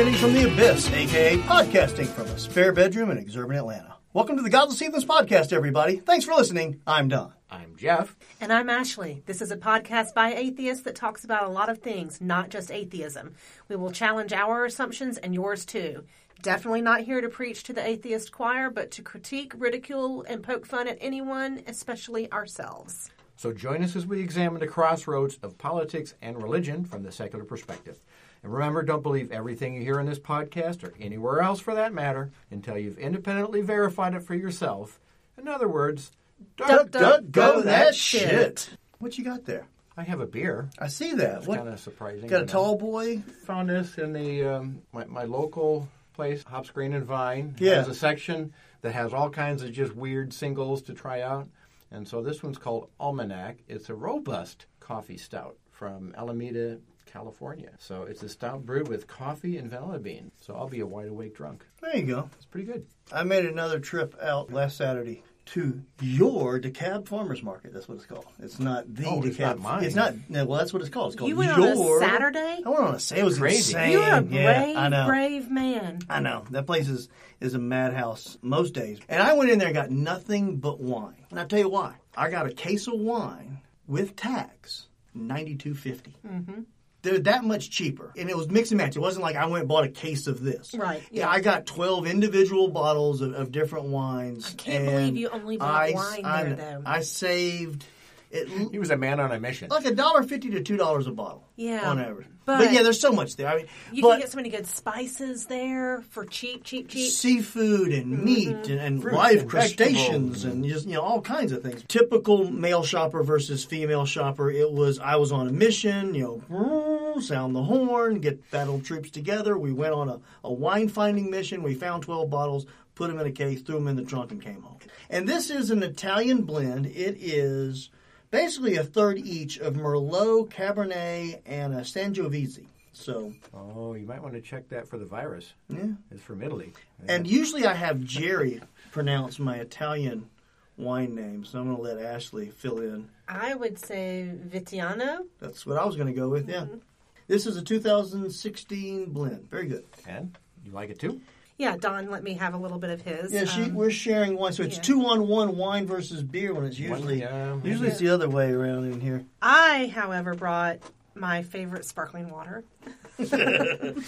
Opportunity from the abyss, aka podcasting from a spare bedroom in exurban Atlanta. Welcome to the Godless Heathens podcast, everybody. Thanks for listening. I'm Don. I'm Jeff. And I'm Ashley. This is a podcast by atheists that talks about a lot of things, not just atheism. We will challenge our assumptions and yours too. Definitely not here to preach to the atheist choir, but to critique, ridicule, and poke fun at anyone, especially ourselves. So join us as we examine the crossroads of politics and religion from the secular perspective. And remember, don't believe everything you hear in this podcast or anywhere else for that matter until you've independently verified it for yourself. In other words, Duck, duck, Go that shit. What you got there? I have a beer. I see that. It's What? kind of surprising. Got a tall boy? Found this in the um, my, my local place, Hops Green and Vine. Yeah. Has a section that has all kinds of just weird singles to try out. And so this one's called Almanac. It's a robust coffee stout from Alameda, California. So it's a stout brewed with coffee and vanilla bean. So I'll be a wide awake drunk. There you go. It's pretty good. I made another trip out last Saturday to your DeKalb Farmers Market. That's what it's called. It's not the Oh, DeKalb. it's not mine. It's not. No, well, that's what it's called. It's called You went on a your. Saturday? I went on a Saturday. It was Crazy. insane. You're a Yeah, brave, I know. brave man. I know that place is is a madhouse most days. And I went in there and got nothing but wine. And I tell you why. I got a case of wine with tax, ninety two fifty. Mm-hmm. They're that much cheaper, and it was mix and match. It wasn't like I went and bought a case of this. Right, Yeah, yeah. I got twelve individual bottles of, of different wines. I can't believe you only bought wine I, there, though. I saved it, He was a man on a mission. like a dollar fifty to two dollars a bottle. Yeah, on average. but- But, yeah, there's so much there. I mean, You but, can get so many good spices there for cheap, cheap, cheap. seafood and Mm-hmm. meat and, and live and crustaceans and just you know all kinds of things. Typical male shopper versus female shopper. It was I was on a mission. You know, sound the horn, get battle troops together. We went on a, a wine finding mission. We found twelve bottles, put them in a case, threw them in the trunk, and came home. And this is an Italian blend. It is basically a third each of Merlot, Cabernet, and a Sangiovese. So Oh, you might want to check that for the virus. yeah. It's from Italy. And usually I have Jerry pronounce my Italian wine name, so I'm going to let Ashley fill in. I would say Vitiano. That's what I was going to go with, yeah. Mm-hmm. This is a 2016 blend. Very good. And you like it too? Yeah, Don let me have a little bit of his. Yeah, she, Um, we're sharing wine, so it's yeah. two on one wine versus beer when it's usually yeah, usually it's the other way around in here. I, however, brought my favorite sparkling water,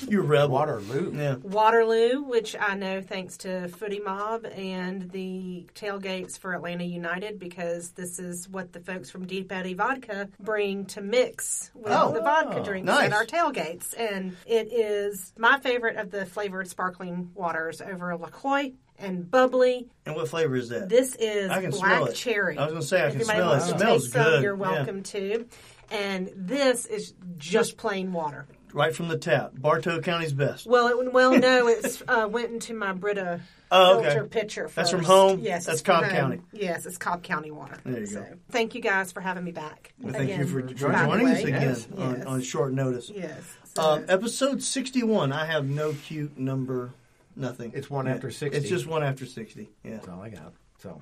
You rebel. Waterloo. Yeah. Waterloo, which I know thanks to Footie Mob and the tailgates for Atlanta United, because this is what the folks from Deep Eddy Vodka bring to mix with Oh, the vodka drinks nice. at our tailgates. And it is my favorite of the flavored sparkling waters over LaCroix and bubly. And what flavor is that? This is I can black smell it. cherry. I was gonna say, I if can anybody smell it. wants It to smells taste some, you're Yeah. welcome to. And this is just plain water. Right from the tap. Bartow County's best. Well, it, well, no, it's uh, went into my Brita Oh, okay. filter pitcher. First. That's from home? Yes, That's it's from Cobb. County. Yes, it's Cobb County water. There you so, go. Thank you guys for having me back. Well, thank again, you for, for by the joining us again Yes. on, Yes. on short notice. Yes. So, Um, episode 61, I have no cute number, nothing. It's one Yeah. after 60. It's just one after 60, yeah. That's all I got. So,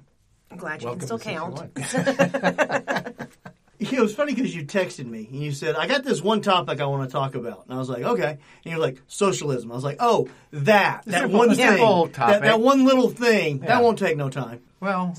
I'm glad you welcome can still count. 61. You know, it was funny because you texted me and you said, I got this one topic I want to talk about. And I was like, okay. And you're like, socialism. I was like, oh, that. That Simple- one simple thing. topic. That, that one little thing. Yeah. That won't take no time. Well,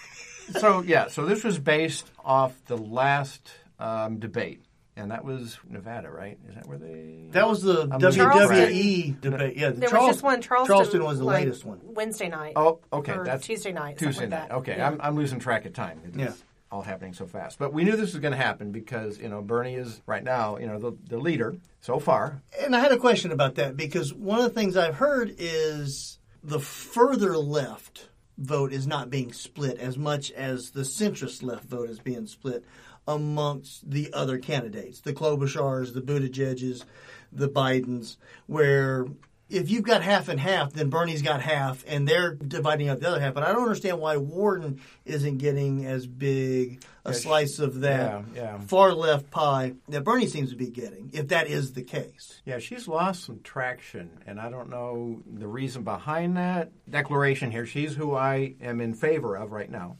so yeah, so this was based off the last um, debate, and that was Nevada, right? Is that where they? That was the I'm WWE debate. Yeah, the There Charles- was just one Charleston. was the like, latest one. Wednesday night. Oh, okay, Or that's Tuesday night. Tuesday something like night. that. Okay, Yeah. I'm, I'm losing track of time. It's Yeah. All happening so fast. But we knew this was going to happen because you know Bernie is right now you know the the leader so far. And I had a question about that because one of the things I've heard is the further left vote is not being split as much as the centrist left vote is being split. amongst the other candidates, the Klobuchars, the Buttigiegs, the Bidens, where if you've got half and half, then Bernie's got half, and they're dividing up the other half. But I don't understand why Warren isn't getting as big a slice of that yeah, yeah. far left pie that Bernie seems to be getting, if that is the case. Yeah, she's lost some traction, and I don't know the reason behind that. Declaration here, she's who I am in favor of right now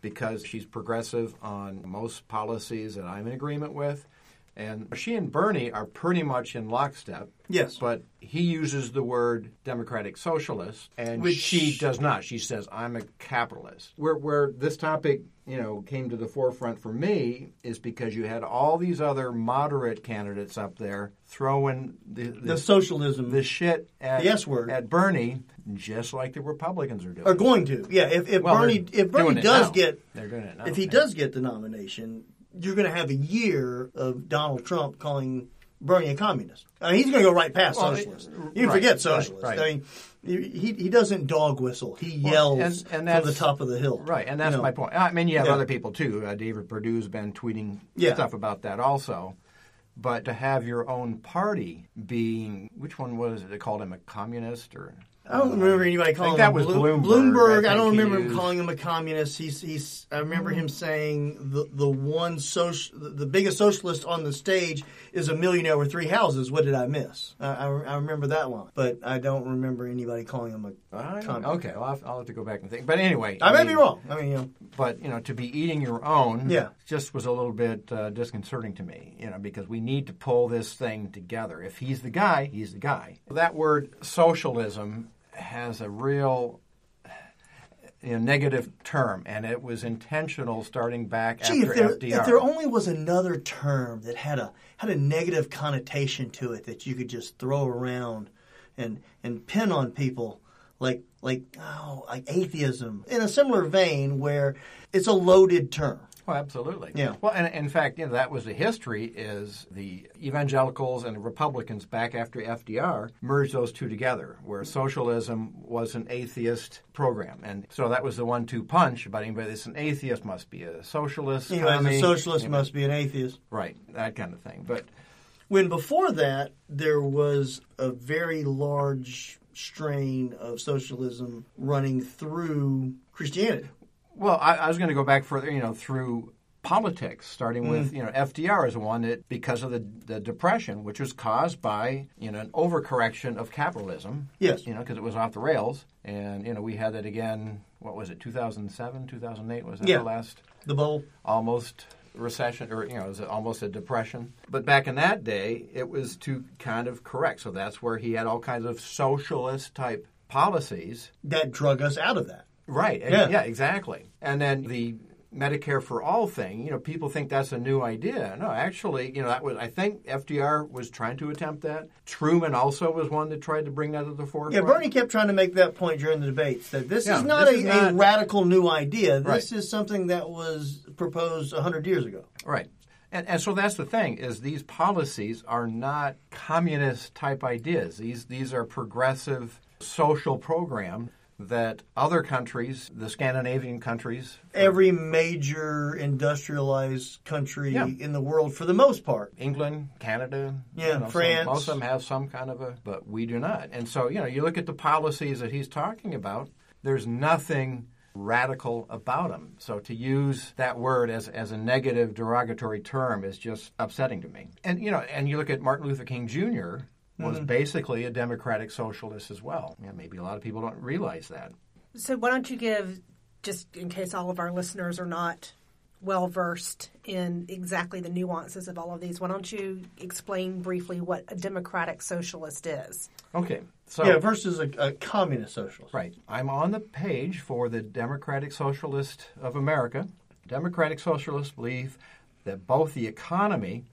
because she's progressive on most policies that I'm in agreement with. And she and Bernie are pretty much in lockstep. Yes. But he uses the word democratic socialist, and Which- she does not. She says, I'm a capitalist. Where, where this topic, you know, came to the forefront for me is because you had all these other moderate candidates up there throwing the, the, The socialism the shit at, The S word. at Bernie, just like the Republicans are doing. are going to. Yeah, if, if Well, Bernie if Bernie does now. get They're doing it now, if he yeah. does get the nomination, you're going to have a year of Donald Trump calling Bernie a communist. I mean, he's going to go right past Well, socialist. You can right, forget socialist. right. I mean, he he doesn't dog whistle. He Well, yells and- and from the top of the hill. Right, and that's You know. my point. I mean, you have Yeah. other people too. Uh, David Perdue's been tweeting Yeah. stuff about that also. But to have your own party being, which one was it? They called him a communist or? I don't remember anybody calling that him was Blo- Bloomberg, I I, don't remember him calling him a communist. He's, he's I remember him saying the the one social the, biggest socialist on the stage is a millionaire with three houses. What did I miss? I, I, I remember that line, but I don't remember anybody calling him a I- communist. okay, well, I'll have, I'll have to go back and think. But anyway, I may mean, be wrong. I mean, you know, But you know, to be eating your own, Yeah. just was a little bit uh, disconcerting to me. You know, because we need to pull this thing together. If he's the guy, he's the guy. That word socialism has a real you know, negative term, and it was intentional starting back gee, after if there, FDR. if there only was another term that had a had a negative connotation to it that you could just throw around and and pin on people like like oh like atheism in a similar vein where it's a loaded term. Oh, absolutely. Yeah. Well, and in fact, you know, that was the history. Is the evangelicals and the Republicans back after FDR merged those two together, where socialism was an atheist program, and so that was the one-two punch. About anybody that's an atheist must be a socialist. Anyway, as a socialist you know, must be an atheist. right, that kind of thing. But When before that there was a very large strain of socialism running through Christianity. Well, I, I was going to go back further, you know, through politics, starting with, Mm. you know, FDR is one that, because of the, the depression, which was caused by, you know, an overcorrection of capitalism. Yes. You know, because it was off the rails. And, you know, we had that again, what was it, 2007, 2008? Was that Yeah. the last The bowl. almost recession, or, you know, it was almost a depression? But back in that day, it was to kind of correct. So that's where he had all kinds of socialist type policies that drug us out of that. Right. Eh, yeah. Yeah. exactly. And then the Medicare for all thing, you know, people think that's a new idea. No, actually, you know, that was I think FDR was trying to attempt that. Truman also was one that tried to bring that to the forefront. Yeah, Bernie kept trying to make that point during the debates that this Yeah, is not, this a, is a not- radical new idea. This Right. is something that was proposed 100 years ago. Right. And, and so that's the thing is these policies are not communist type ideas. These these are progressive social programs that other countries, the Scandinavian countries, Every major industrialized country Yeah. in the world, for the most part, England, Canada, Yeah, you know, some- France. most of them have some kind of a, but we do not. And so, you know, you look at the policies that he's talking about. There's nothing radical about them. So to use that word as as a negative, derogatory term is just upsetting to me. And you know, and you look at Martin Luther King Jr. was Mm-hmm. basically a democratic socialist as well. Yeah, maybe a lot of people don't realize that. So why don't you give, just in case all of our listeners are not well versed in exactly the nuances of all of these, why don't you explain briefly what a democratic socialist is? Okay, so yeah, versus a, a communist socialist. Right. I'm on the page for the Democratic Socialist of America. Democratic Socialists believe that both the economy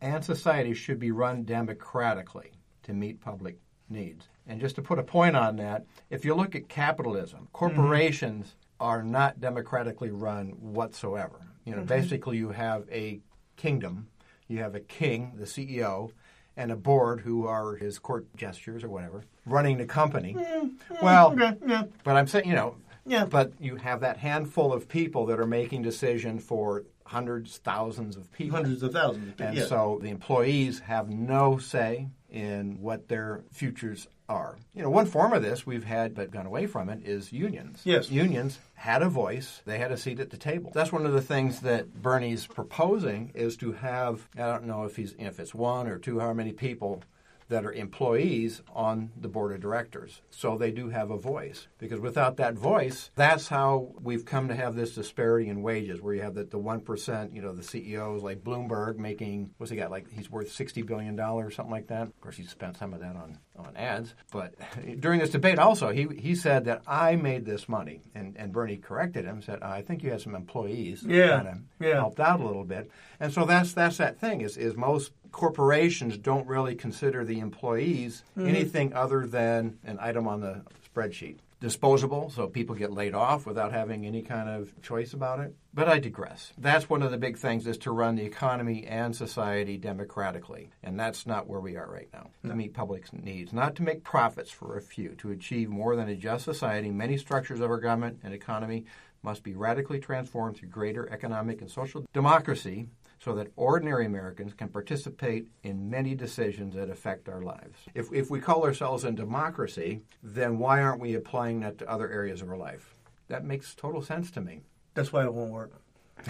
and society should be run democratically to meet public needs. And just to put a point on that, if you look at capitalism, mm-hmm. corporations are not democratically run whatsoever. You know, mm-hmm. basically you have a kingdom, you have a king, the CEO, and a board who are his court gestures or whatever, running the company. Mm, mm, well, Okay, yeah. but I'm saying, you know, Yeah. but you have that handful of people that are making decision for hundreds, thousands of people. Hundreds of thousands. of people, And yeah. so the employees have no say in what their futures are. You know, one form of this we've had but gone away from it is unions. Yes. Unions had a voice, they had a seat at the table. That's one of the things that Bernie's proposing is to have I don't know if he's if it's one or two how many people that are employees on the board of directors. So they do have a voice. Because without that voice, that's how we've come to have this disparity in wages, where you have the, the 1%, you know, the CEOs like Bloomberg making, what's he got, like he's worth $60 billion or something like that. Of course, he spent some of that on, on ads. But during this debate also, he, he said that I made this money. And, and Bernie corrected him, said, I think you had some employees that Yeah, kind of yeah. helped out a little bit. And so that's, that's that thing, is, is most corporations don't really consider the employees Mm-hmm. anything other than an item on the spreadsheet. Disposable, so people get laid off without having any kind of choice about it. But I digress. That's one of the big things is to run the economy and society democratically. And that's not where we are right now. To meet public needs, not to make profits for a few. To achieve more than a just society, many structures of our government and economy must be radically transformed through greater economic and social democracy so that ordinary Americans can participate in many decisions that affect our lives. If, if we call ourselves a democracy, then why aren't we applying that to other areas of our life? That makes total sense to me. That's why it won't work.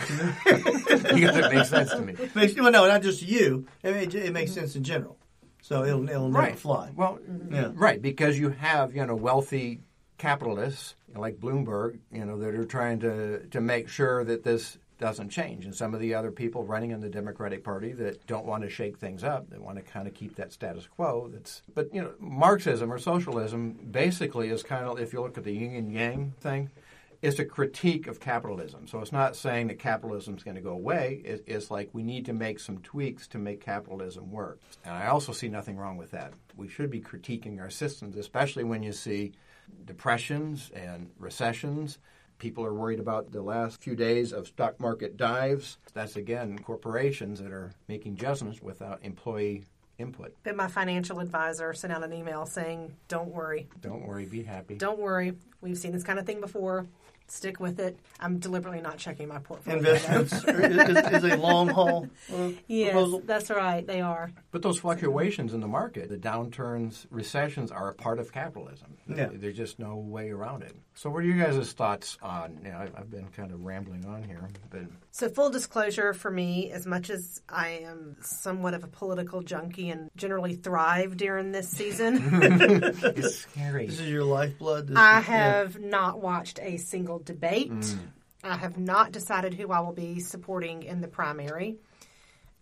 because it makes sense to me. Makes, well, no, not just you. It, it, it makes sense in general. So it'll, it'll never Right. fly. Well, Yeah. right, because you have, you know, wealthy capitalists like Bloomberg, you know, that are trying to, to make sure that this doesn't change. And some of the other people running in the Democratic Party that don't want to shake things up, they want to kind of keep that status quo. That's but you know, Marxism or socialism basically is kind of if you look at the yin and yang thing, it's a critique of capitalism. So it's not saying that capitalism is going to go away. It, it's like we need to make some tweaks to make capitalism work. And I also see nothing wrong with that. We should be critiquing our systems, especially when you see depressions and recessions. People are worried about the last few days of stock market dives. That's again corporations that are making judgments without employee input. But my financial advisor sent out an email saying, "Don't worry, Don't worry, be happy. don't worry. We've seen this kind of thing before. Stick with it." I'm deliberately not checking my portfolio. Investments is, is a long haul uh, Yes, proposal. that's right. They are. But those fluctuations in the market, the downturns, recessions are a part of capitalism. Yeah. There's just no way around it. So, what are you guys' thoughts on? You know, I've, I've been kind of rambling on here, but So, full disclosure for me, as much as I am somewhat of a political junkie and generally thrive during this season, it's scary. This is your lifeblood. This I is- have not watched a single debate. Mm. I have not decided who I will be supporting in the primary.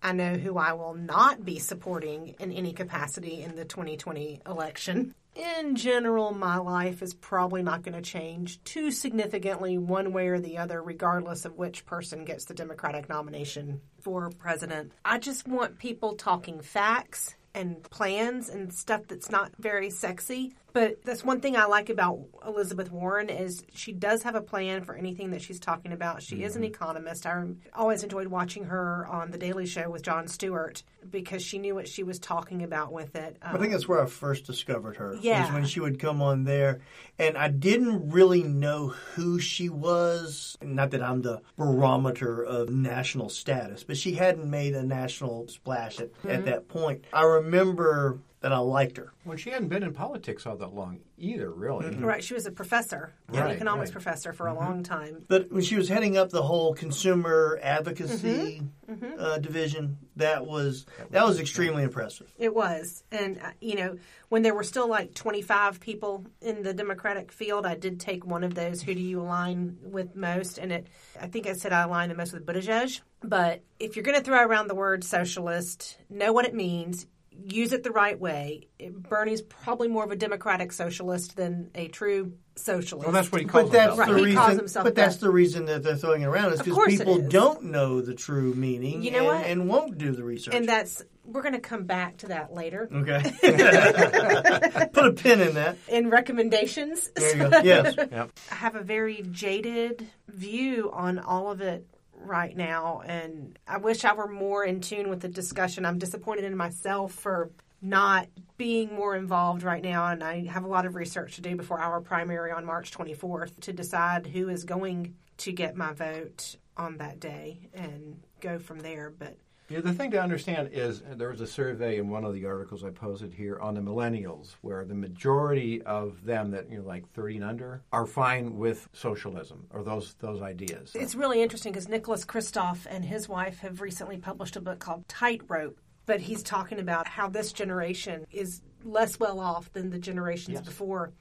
I know who I will not be supporting in any capacity in the 2020 election. In general, my life is probably not going to change too significantly one way or the other, regardless of which person gets the Democratic nomination for president. I just want people talking facts and plans and stuff that's not very sexy. But that's one thing I like about Elizabeth Warren is she does have a plan for anything that she's talking about. She is an economist. I always enjoyed watching her on the Daily Show with Jon Stewart because she knew what she was talking about with it. I think that's where I first discovered her. Yeah. Was when she would come on there, and I didn't really know who she was. Not that I'm the barometer of national status, but she hadn't made a national splash at, Mm-hmm. at that point. I remember that I liked her. Well, she hadn't been in politics all that long either, really. Right, she was a professor, an economics right. professor for a long time. But when she was heading up the whole consumer advocacy Mm-hmm. Uh, division, that was that was extremely impressive. It was. And, uh, you know, when there were still like 25 people in the Democratic field, I did take one of those. Who do you align with most? And it, I think I said I align the most with Buttigieg. But if you're going to throw around the word socialist, know what it means. Use it the right way. Bernie's probably more of a democratic socialist than a true socialist. Well, that's what he calls But that's himself. the Right, he calls himself But that's that. the reason that they're throwing it around is because people is. don't know the true meaning. You know and, what? and won't do the research. and that's we're going to come back to that later okay. Put a pin in that. in recommendations. There you go. Yes. Yep. I have a very jaded view on all of it right mm-hmm. now, and I wish I were more in tune with the discussion. I'm disappointed in myself for not being more involved right now, and I have a lot of research to do before our primary on March 24th to decide who is going to get my vote on that day and go from there. But Yeah, the thing to understand is uh, there was a survey in one of the articles I posted here on the millennials, where the majority of them that you know, like thirty and under, are fine with socialism or those those ideas. it's really interesting because Nicholas Kristof and his wife have recently published a book called Tightrope. But he's talking about how this generation is less well off than the generations Yes. before.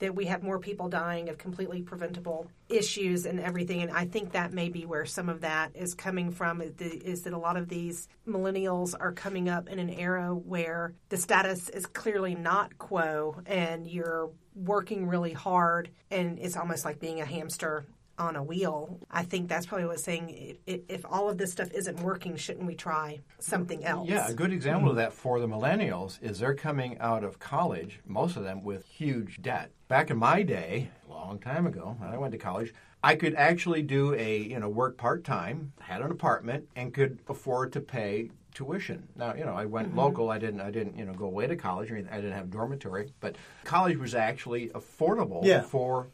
That we have more people dying of completely preventable issues and everything, and I think that may be where some of that is coming from. Is that a lot of these millennials are coming up in an era where the status is clearly not quo, and you're working really hard, and it's almost like being a hamster on a wheel. I think that's probably what's saying. i- i- If all of this stuff isn't working, shouldn't we try something else? Yeah, a good example of that for the millennials is they're coming out of college, most of them with huge debt. Back in my day, a long time ago, when I went to college, I could actually do a, you know, work part-time, had an apartment and could afford to pay tuition. Now, you know, I went mm-hmm. local. I didn't I didn't, you know, go away to college or anything. I didn't have dormitory, but college was actually affordable Yeah. for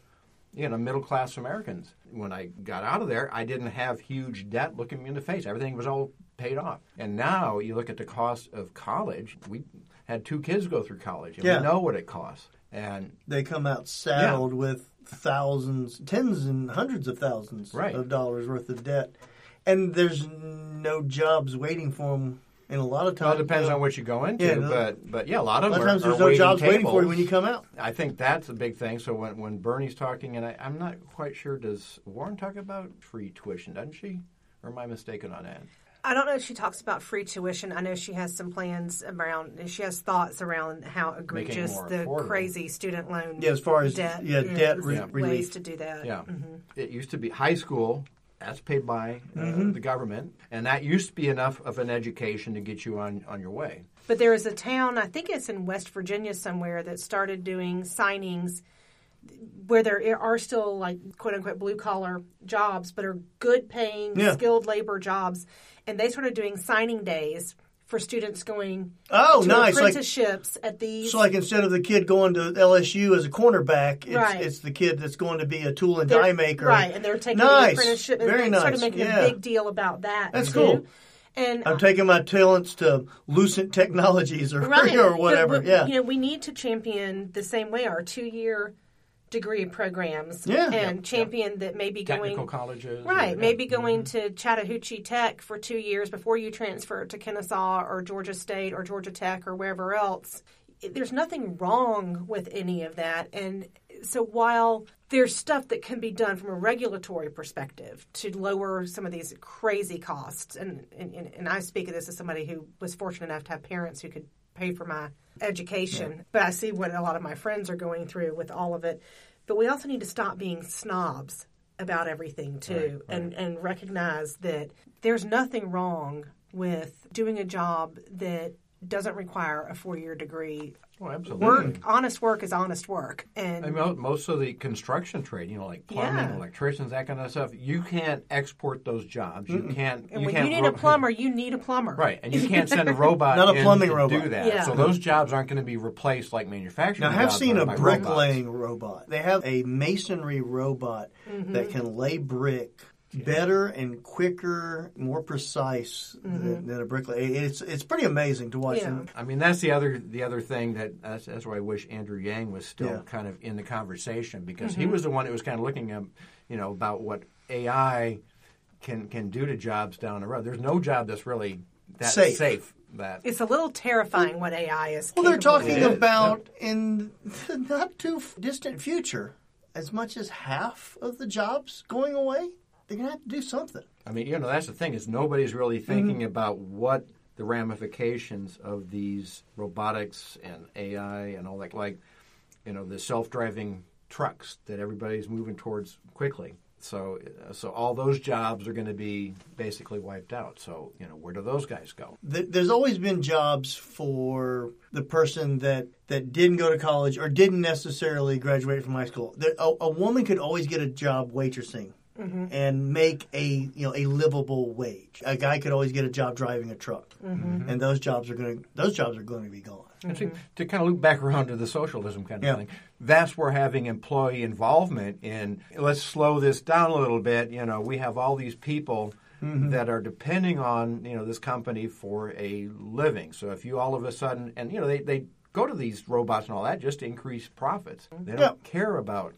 you know, middle class Americans. When I got out of there, I didn't have huge debt looking me in the face. Everything was all paid off. And now you look at the cost of college. We had two kids go through college, and Yeah. we know what it costs. And They come out saddled with thousands, tens and hundreds of thousands Right. of dollars worth of debt, and there's no jobs waiting for them. In a lot of well, times, it depends on what you go into. Yeah, but but yeah, a lot A of lot them of times are, there's are no waiting jobs waiting for you when you come out. I think that's a big thing. So when, when Bernie's talking, and I, I'm not quite sure, does Warren talk about free tuition, doesn't she? Or am I mistaken on that? I don't know if she talks about free tuition. I know she has some plans around. She has thoughts around how egregious the affordable. crazy student loan. Yeah, as far as- debt, yeah, is, debt re- ways relief. to do that. Yeah. Mm-hmm. It used to be high school. That's paid by uh, Mm-hmm. the government, and that used to be enough of an education to get you on, on your way. But there is a town, I think it's in West Virginia somewhere, that started doing signings where there are still like quote unquote blue collar jobs, but are good paying, Yeah. skilled labor jobs. And they started doing signing days for students going Oh, to nice! Like apprenticeships at these. so, like instead of the kid going to LSU as a cornerback, it's, Right. it's the kid that's going to be a tool and they're- die maker. Right, and they're taking nice, the apprenticeship and very nice. started making yeah. a big deal about that. That's too. cool. And I'm taking my talents to Lucent Technologies or right. or But- whatever. but, yeah. You know, we need to champion the same way our two year degree programs Yeah. and champion that may be Technical going colleges, Right, or- yeah. Mm-hmm. maybe going to Chattahoochee Tech for two years before you transfer to Kennesaw or Georgia State or Georgia Tech or wherever else. There's nothing wrong with any of that. And so while there's stuff that can be done from a regulatory perspective to lower some of these crazy costs, and, and, and I speak of this as somebody who was fortunate enough to have parents who could pay for my education, but I see what a lot of my friends are going through with all of it. But we also need to stop being snobs about everything too and and recognize that there's nothing wrong with doing a job that doesn't require a four-year degree Oh, absolutely. work honest work is honest work and I mean, most of the construction trade, you know, like plumbing, Yeah. electricians, that kind of stuff, you can't export those jobs. You can't. and you when can't you need ro- a plumber you need a plumber Right, and you can't send a robot Not a in plumbing to robot. do that. Yeah. So those jobs aren't going to be replaced like manufacturing. Now, I have jobs seen a bricklaying robot. They have a masonry robot Mm-hmm. that can lay brick better and quicker, more precise than, than a bricklayer. It's it's pretty amazing to watch. Mm-hmm. Yeah. them. I mean, that's the other the other thing that that's, that's why I wish Andrew Yang was still Yeah. kind of in the conversation because Mm-hmm. he was the one that was kind of looking at you know about what AI can can do to jobs down the road. There's no job that's really that Safe. that it's a little terrifying what ai is Well, they're capable of. talking about in the not too distant future, as much as half of the jobs going away. They're gonna have to do something. I mean, you know, that's the thing is nobody's really Mm-hmm. thinking about what the ramifications of these robotics and AI and all that, like, you know, the self-driving trucks that everybody's moving towards quickly. So, so all those jobs are going to be basically wiped out. So, you know, where do those guys go? There's always been jobs for the person that, that didn't go to college or didn't necessarily graduate from high school. There, a, a woman could always get a job waitressing and make a you know a livable wage. A guy could always get a job driving a truck, and those jobs are going to those jobs are going to be gone. And see, to kind of loop back around to the socialism kind of Yeah. thing, that's where having employee involvement in let's slow this down a little bit. You know, we have all these people Mm-hmm. that are depending on you know this company for a living. So if you all of a sudden and you know they, they go to these robots and all that just to increase profits. They don't Yeah. care about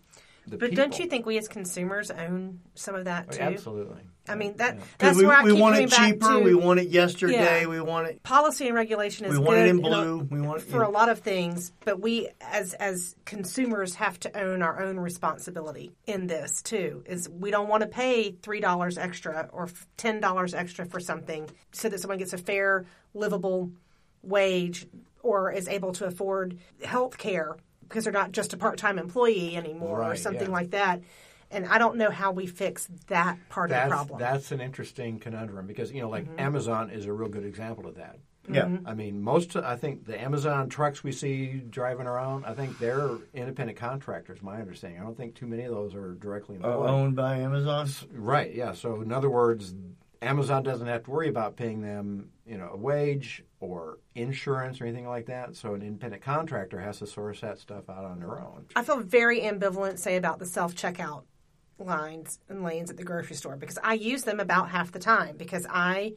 the But people. don't you think we as consumers own some of that Oh, too? Absolutely. I mean that Yeah. that's Because we, where I we keep want it cheaper, to we want it yesterday, Yeah. we want it. policy and regulation is We want it good in you know, blue. We want it for in- a lot of things, but we as as consumers have to own our own responsibility in this too. Is we don't want to pay three dollars extra or ten dollars extra for something so that someone gets a fair, livable wage or is able to afford health care because they're not just a part time employee anymore or something yeah. like that. And I don't know how we fix that part of the problem. that's an interesting conundrum because you know, like Amazon is a real good example of that. Yeah. Mm-hmm. I mean, most I think the Amazon trucks we see driving around, I think they're independent contractors. My understanding. I don't think too many of those are directly Uh, employed. owned by Amazon. Right. Yeah. So in other words, Amazon doesn't have to worry about paying them, you know, a wage or insurance or anything like that. So an independent contractor has to source that stuff out on their own. I feel very ambivalent, say, about the self checkout lines and lanes at the grocery store because I use them about half the time because I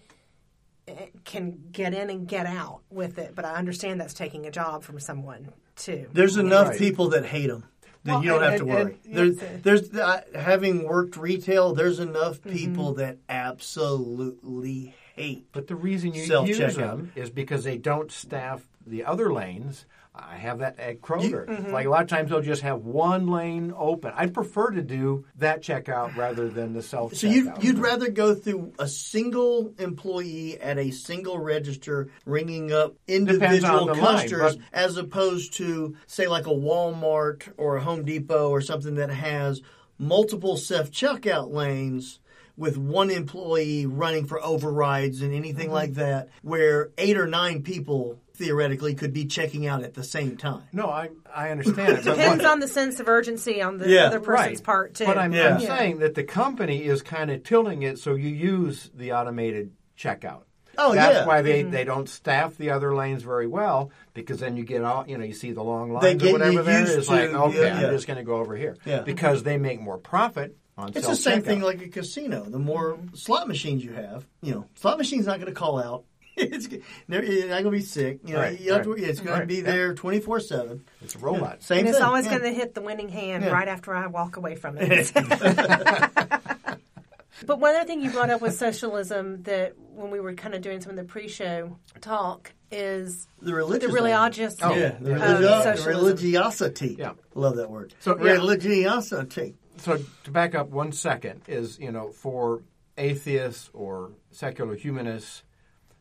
eh, can get in and get out with it. But I understand that's taking a job from someone too. There's enough Right. people that hate them. That Well, you don't and- have to worry. and- there's, yes. there's uh, having worked retail. There's enough Mm-hmm. people that absolutely hate. But the reason you use them is because they don't staff the other lanes. I have that at Kroger. mm-hmm. Like a lot of times they'll just have one lane open. I'd prefer to do that checkout rather than the self. So you'd, you'd rather go through a single employee at a single register ringing up individual the line, customers as opposed to, say, like a Walmart or a Home Depot or something that has multiple self checkout lanes with one employee running for overrides and anything Mm-hmm. like that, where eight or nine people theoretically could be checking out at the same time. No, I I understand. it, Depends on the sense of urgency on the Yeah, other person's right. part too. But I'm, Yeah. I'm saying that the company is kind of tilting it so you use the automated checkout. Oh, yeah. That's yeah. why they, mm-hmm. they don't staff the other lanes very well because then you get all you know you see the long lines They or whatever you there used like to- okay yeah. I'm just going to go over here Yeah. because they make more profit on It's the same self-checkout. thing like a casino. The more slot machines you have, you know, slot machine's not going to call out. It's they're you're not going to be sick. You know, Right, you have to, it's going Right, to be there twenty four seven. it's a robot. Same and it's thing. always yeah. going to hit the winning hand Yeah. right after I walk away from it. but one other thing you brought up with socialism that when we were kind of doing some of the pre-show talk is the religious. the religiosity Oh, yeah, the, yeah. religi- of religiosity. Yeah. love that word. So, yeah. religiosity. So to back up one second is you know for atheists or secular humanists,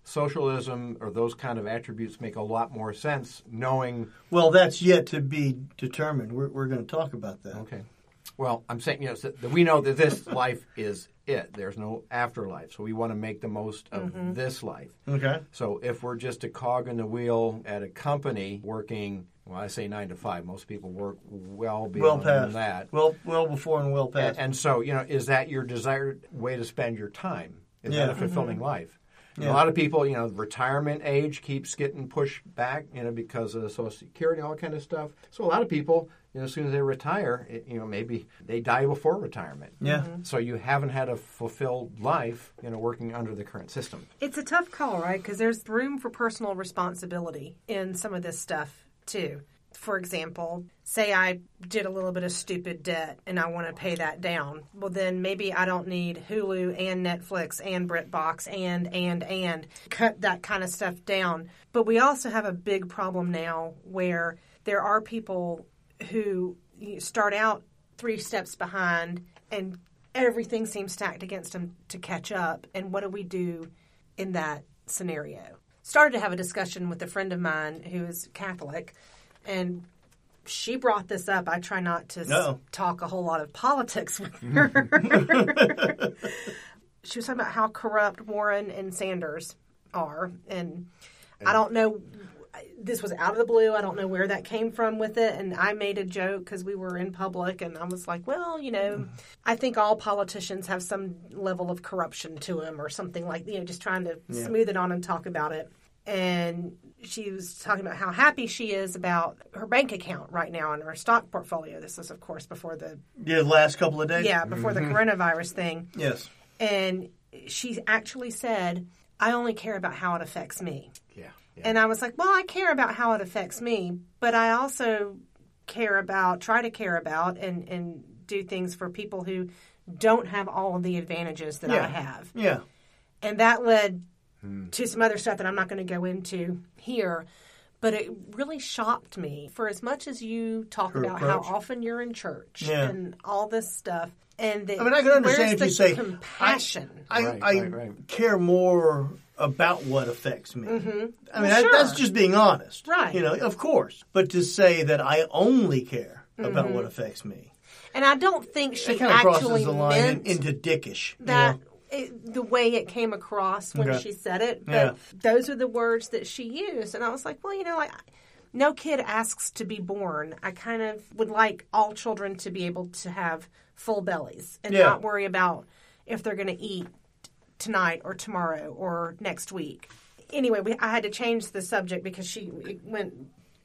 socialism or those kind of attributes make a lot more sense knowing Well, that's yet to be determined. We're, we're going to talk about that. Okay. Well, I'm saying, you know, so that we know that this life is it. There's no afterlife. So we want to make the most of mm-hmm. this life. Okay. So if we're just a cog in the wheel at a company working, well, I say nine to five. Most people work well Well beyond past that. Well, well before and well And, past. and so, you know, is that your desired way to spend your time? Is Yeah. that a fulfilling mm-hmm. life? And Yeah. A lot of people, you know, retirement age keeps getting pushed back, you know, because of Social Security, all that kind of stuff. So a lot of people, you know, as soon as they retire, it, you know, maybe they die before retirement. yeah. Mm-hmm. So you haven't had a fulfilled life, you know, working under the current system. It's a tough call, right? Because there's room for personal responsibility in some of this stuff too. For example, say I did a little bit of stupid debt and I want to pay that down. Well, then maybe I don't need Hulu and Netflix and BritBox and and and cut that kind of stuff down. But we also have a big problem now where there are people who start out three steps behind and everything seems stacked against them to catch up. And what do we do in that scenario? Started to have a discussion with a friend of mine who is Catholic, and she brought this up. I try not to talk a whole lot of politics with her. she was talking about how corrupt Warren and Sanders are, and I don't know. this was out of the blue. I don't know where that came from with it. And I made a joke because we were in public, and I was like, well, you know, I think all politicians have some level of corruption to them or something like, you know, just trying to smooth it on and talk about it. And she was talking about how happy she is about her bank account right now and her stock portfolio. This was, of course, before the Yeah, the last couple of days. yeah before the mm-hmm. coronavirus thing. Yes. And she actually said, "I only care about how it affects me." Yeah. yeah. And I was like, well, I care about how it affects me, but I also care about, try to care about, and, and do things for people who don't have all of the advantages that Yeah. I have. Yeah. And that led Hmm. to some other stuff that I'm not going to go into here. But it really shocked me. For as much as you talk Her about approach. how often you're in church Yeah. and all this stuff, and that I mean, I can understand where's if you the say compassion. I, Right, I right, right. care more about what affects me. I mean, Well, that, sure. that's just being honest. Right. You know, of course. But to say that I only care about Mm-hmm. what affects me, and I don't think she it kind of actually crosses the line in, into dickish. you that know? It, the way it came across when Okay. she said it. But Yeah. those are the words that she used, and I was like, well, you know, like no kid asks to be born. I kind of would like all children to be able to have full bellies and Yeah. not worry about if they're going to eat tonight or tomorrow or next week. Anyway, we, I had to change the subject because she went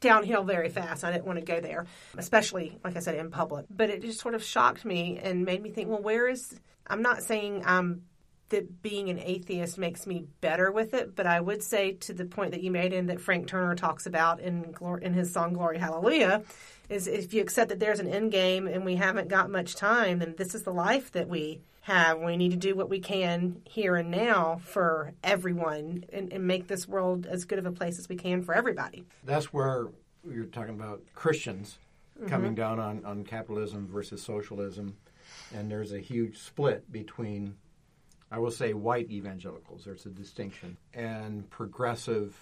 downhill very fast. I didn't want to go there, especially like I said in public. But it just sort of shocked me and made me think, well, where is? I'm not saying um, that being an atheist makes me better with it, but I would say to the point that you made and that Frank Turner talks about in in his song "Glory Hallelujah," is if you accept that there's an end game and we haven't got much time, then this is the life that we have. We need to do what we can here and now for everyone and, and make this world as good of a place as we can for everybody. That's where you're talking about Christians Mm-hmm. coming down on, on capitalism versus socialism. And there's a huge split between, I will say, white evangelicals, there's a distinction, and progressive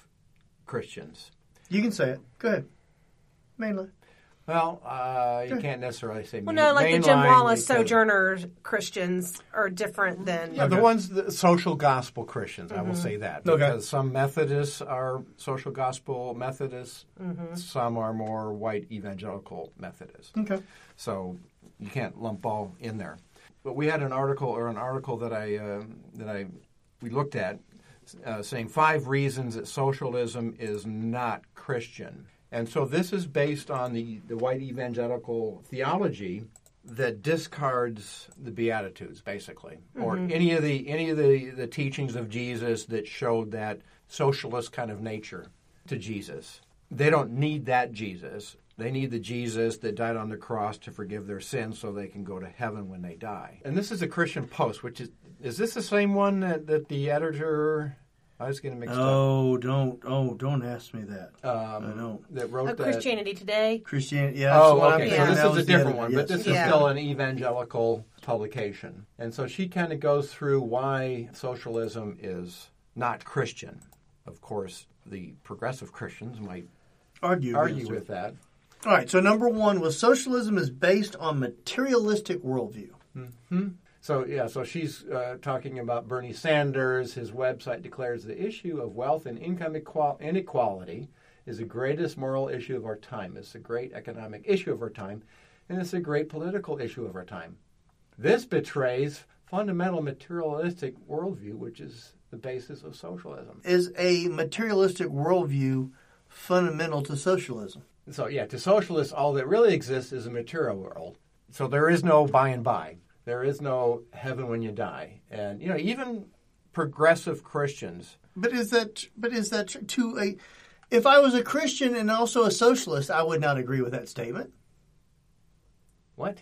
Christians. You can say it. Go ahead. Mainly. Well, uh, you can't necessarily say Well, no, like the Jim mainline Wallis Sojourner Christians are different than. Yeah, the ones, the social gospel Christians, I will say that. Okay. Because some Methodists are social gospel Methodists, Mm-hmm. some are more white evangelical Methodists. Okay. So you can't lump all in there. But we had an article or an article that I uh, that I we looked at uh, saying five reasons that socialism is not Christian. And so this is based on the, the white evangelical theology that discards the beatitudes basically or any of the any of the, the teachings of Jesus that showed that socialist kind of nature to Jesus. They don't need that Jesus. They need the Jesus that died on the cross to forgive their sins so they can go to heaven when they die. And this is a Christian Post, which is is this the same one that, that the editor I was getting mixed Oh, don't. Oh, don't ask me that. up. I know. That wrote Oh, that. Christianity Today. Christianity. Yeah. Oh, okay. thinking. So That this is a different one, yes. but this Yeah. is still an evangelical publication. And so she kind of goes through why socialism is not Christian. Of course, the progressive Christians might argue, argue against it. with that. All right. So number one was socialism is based on materialistic worldview. So yeah, so she's uh, talking about Bernie Sanders. His website declares the issue of wealth and income equal- inequality is the greatest moral issue of our time. It's a great economic issue of our time, and it's a great political issue of our time. This betrays fundamental materialistic worldview, which is the basis of socialism. Is a materialistic worldview fundamental to socialism? So yeah, to socialists, all that really exists is a material world. So there is no by and by. There is no heaven when you die. And you know, even progressive Christians. But is that? But is that to a? If I was a Christian and also a socialist, I would not agree with that statement. What?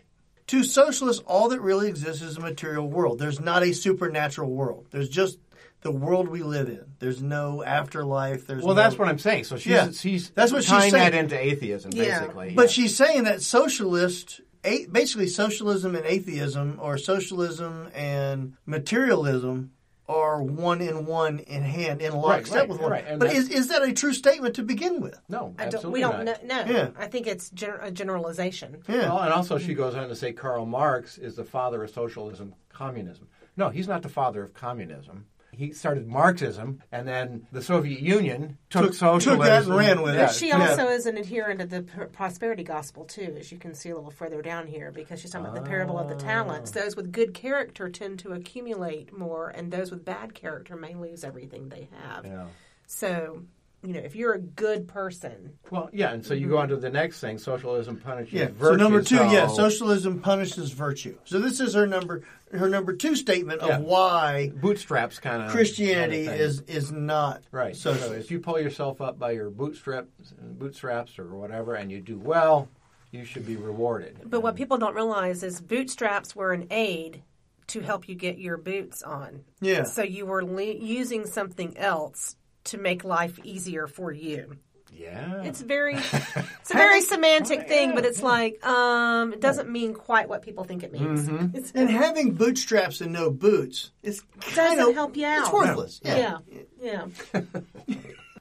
To socialists, all that really exists is a material world. There's not a supernatural world. There's just the world we live in. There's no afterlife. There's Well, no- that's what I'm saying. So she's Yeah. she's That's what she's tying saying. that into atheism, Yeah. basically. But yeah. she's saying that socialist, basically socialism and atheism, or socialism and materialism, are one in one in hand in lockstep right, with one. right, but is, is that a true statement to begin with? no, I don't, we don't know. No, Yeah. I think it's gen- a generalization. Yeah. Well, and also she goes on to say Karl Marx is the father of socialism, communism. No, he's not the father of communism. He started Marxism, and then the Soviet Union took, Took- took socialism. that and ran with it. Yeah, She Yeah. also is an adherent of the prosperity gospel too, as you can see a little further down here, because she's talking about the parable of the talents. Those with good character tend to accumulate more, and those with bad character may lose everything they have. Yeah. So, you know, if you're a good person, Well, yeah, and so you go mm-hmm. on to the next thing. Socialism punishes Yeah. virtue. so number two, so- yeah, socialism punishes virtue. So this is her number her number two statement of Yeah. why bootstraps kind of Christianity is is not right. So socialist. if you pull yourself up by your bootstraps, bootstraps or whatever, and you do well, you should be rewarded. but what people don't realize is bootstraps were an aid to help you get your boots on. Yeah. So you were le- using something else to make life easier for you. Yeah. It's very, it's a very semantic thing, but it's like, um, it doesn't mean quite what people think it means. Mm-hmm. And having bootstraps and no boots is kind doesn't of help you out. It's worthless. yeah, yeah.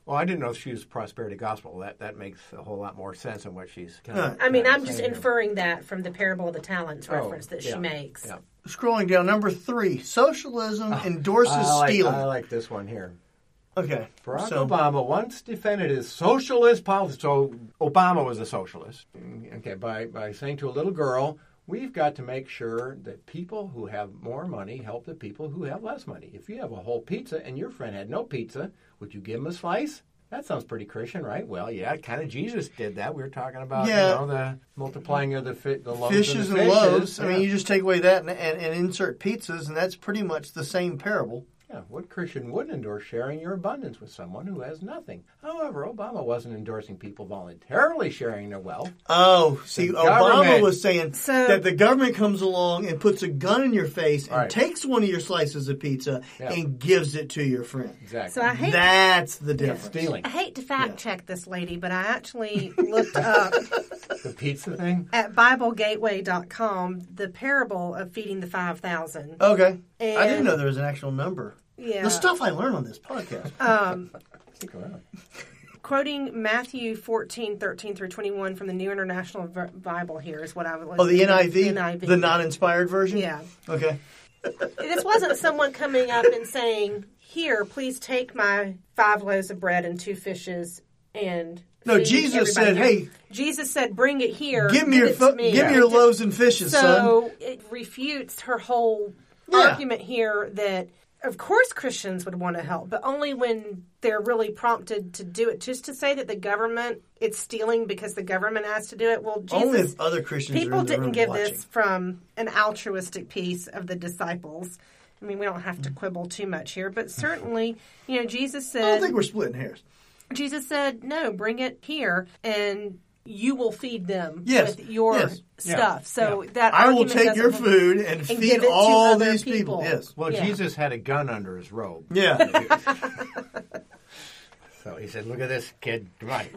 well, I didn't know she was prosperity gospel. That that makes a whole lot more sense in what she's. Kind Right. I mean, I'm just saying here. inferring that from the parable of the talents Oh, reference that she makes. Yeah. Scrolling down, number three, socialism endorses I like, stealing. I like this one here. Okay, Barack so Obama once defended his socialist policy. So Obama was a socialist. Okay, by by saying to a little girl, "We've got to make sure that people who have more money help the people who have less money. If you have a whole pizza and your friend had no pizza, would you give him a slice?" That sounds pretty Christian, right? Well, yeah, kind of Jesus did that. We were talking about, Yeah. you know, the multiplying of the fi- the loaves fishes and, and the fishes. loaves. I mean, you just take away that and, and, and insert pizzas, and that's pretty much the same parable. Yeah, what Christian wouldn't endorse sharing your abundance with someone who has nothing? However, Obama wasn't endorsing people voluntarily sharing their wealth. Oh, see, The Obama was saying So- that the government comes along and puts a gun in your face and Right. takes one of your slices of pizza Yeah. and gives it to your friend. Exactly. So I hate That's the difference. Stealing. I hate to fact Yeah. check this lady, but I actually looked up The pizza thing? at BibleGateway.com the parable of feeding the 5,000. Okay. I didn't know there was an actual number. Yeah. The stuff I learn on this podcast. Um, Stick around. quoting Matthew 14, 13 through 21 from the New International Bible here is what I was oh, the NIV? The NIV. The non inspired version? Yeah. Okay. This wasn't someone coming up and saying, Here, please take my five loaves of bread and two fishes and. No, Jesus said, "Hey, Jesus said, bring it here. Give me your fo- me." give me your loaves and fishes, son. So it refutes her whole Yeah. argument here that of course Christians would want to help, but only when they're really prompted to do it. Just to say that the government it's stealing because the government asked to do it. Well, Jesus, Only if other Christians are people didn't give watching. this from an altruistic piece of the disciples. I mean, we don't have to quibble too much here, but certainly, you know, Jesus said. I don't think we're splitting hairs. Jesus said, no, bring it here and you will feed them Yes, with your yes. Yeah, stuff. So yeah. that I will take your food and, and feed give it to all these people. people. Yes. Well, Yeah. Jesus had a gun under his robe. Yeah. So he said, Look at this kid. Come on.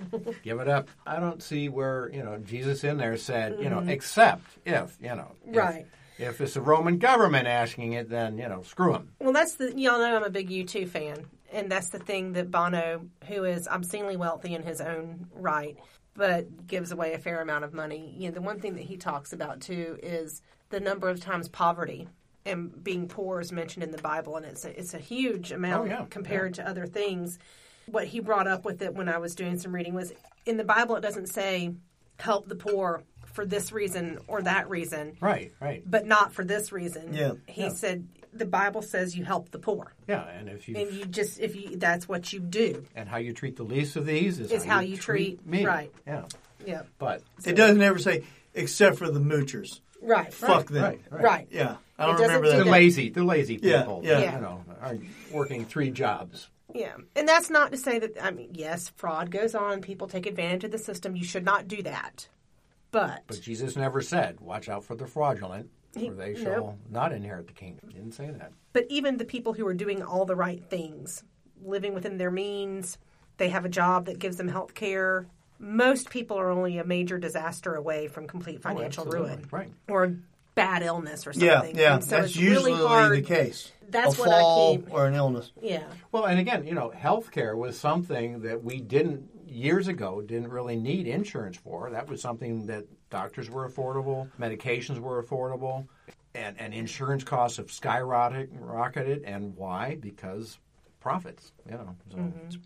Give it up. I don't see where, you know, Jesus in there said, you know, except if, you know. Mm-hmm. Right. If it's the Roman government asking it, then, you know, screw him. Well, that's the y'all know I'm a big U2 fan, and that's the thing that Bono, who is obscenely wealthy in his own right, but gives away a fair amount of money. You know, the one thing that he talks about too is the number of times poverty and being poor is mentioned in the Bible, and it's a, it's a huge amount Oh, yeah, compared to other things. What he brought up with it when I was doing some reading was in the Bible it doesn't say help the poor for this reason or that reason Right, right. but not for this reason. Yeah. He Yeah. said the Bible says you help the poor. Yeah, and if you And you just if you that's what you do. and how you treat the least of these is, Is how you treat- me. right. Yeah. Yeah. But It doesn't ever say, except for the moochers. Right. Fuck them. right, right. Right. Yeah. I don't doesn't remember do that. the that. lazy, the lazy Yeah, people, yeah. Yeah. you know, are working three jobs. Yeah. And that's not to say that I mean, yes, fraud goes on, people take advantage of the system. You should not do that. But, But Jesus never said, "Watch out for the fraudulent, He- for they nope. shall not inherit the kingdom." He didn't say that. but even the people who are doing all the right things, living within their means, they have a job that gives them health care. Most people are only a major disaster away from complete oh, financial absolutely. ruin. Right. Or bad illness or something. Yeah, yeah. So That's usually really the case. That's a what I fall keep- or an illness. Yeah. Well, and again, you know, healthcare was something that we didn't years ago didn't really need insurance for. That was something that doctors were affordable, medications were affordable. and, and insurance costs have skyrocketed, and why? Because profits. You know, so mm-hmm.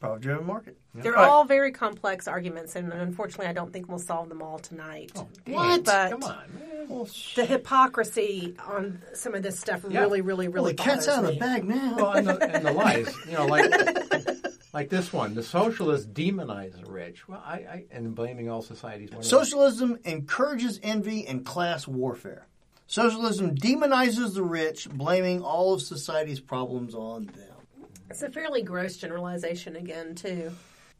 Profit driven market. They're All right. all very complex arguments, and unfortunately, I don't think we'll solve them all tonight. Oh, what? But come on, man. Well, the hypocrisy on some of this stuff Yeah. really, really, well, really the cat's bothers out of the bag now. Well, and the, and the lies, you know, like like this one, the socialists demonize the rich. Well, I, I and blaming all societies. What? Socialism encourages envy and class warfare. Socialism demonizes the rich, blaming all of society's problems on them. It's a fairly gross generalization again, too.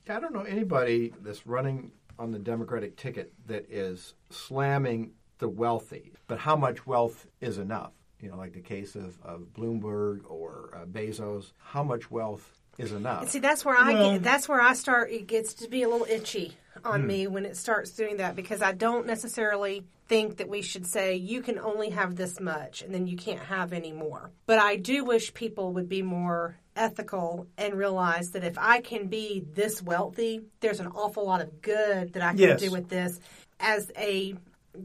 I don't know anybody that's running on the Democratic ticket that is slamming the wealthy. But how much wealth is enough? You know, like the case of, of Bloomberg or uh, Bezos. How much wealth is enough? See, that's where I Well- get. That's where I start. It gets to be a little itchy Hmm. on me when it starts doing that because I don't necessarily think that we should say you can only have this much and then you can't have any more. But I do wish people would be more ethical and realize that if I can be this wealthy, there's an awful lot of good that I can Yes. do with this. As a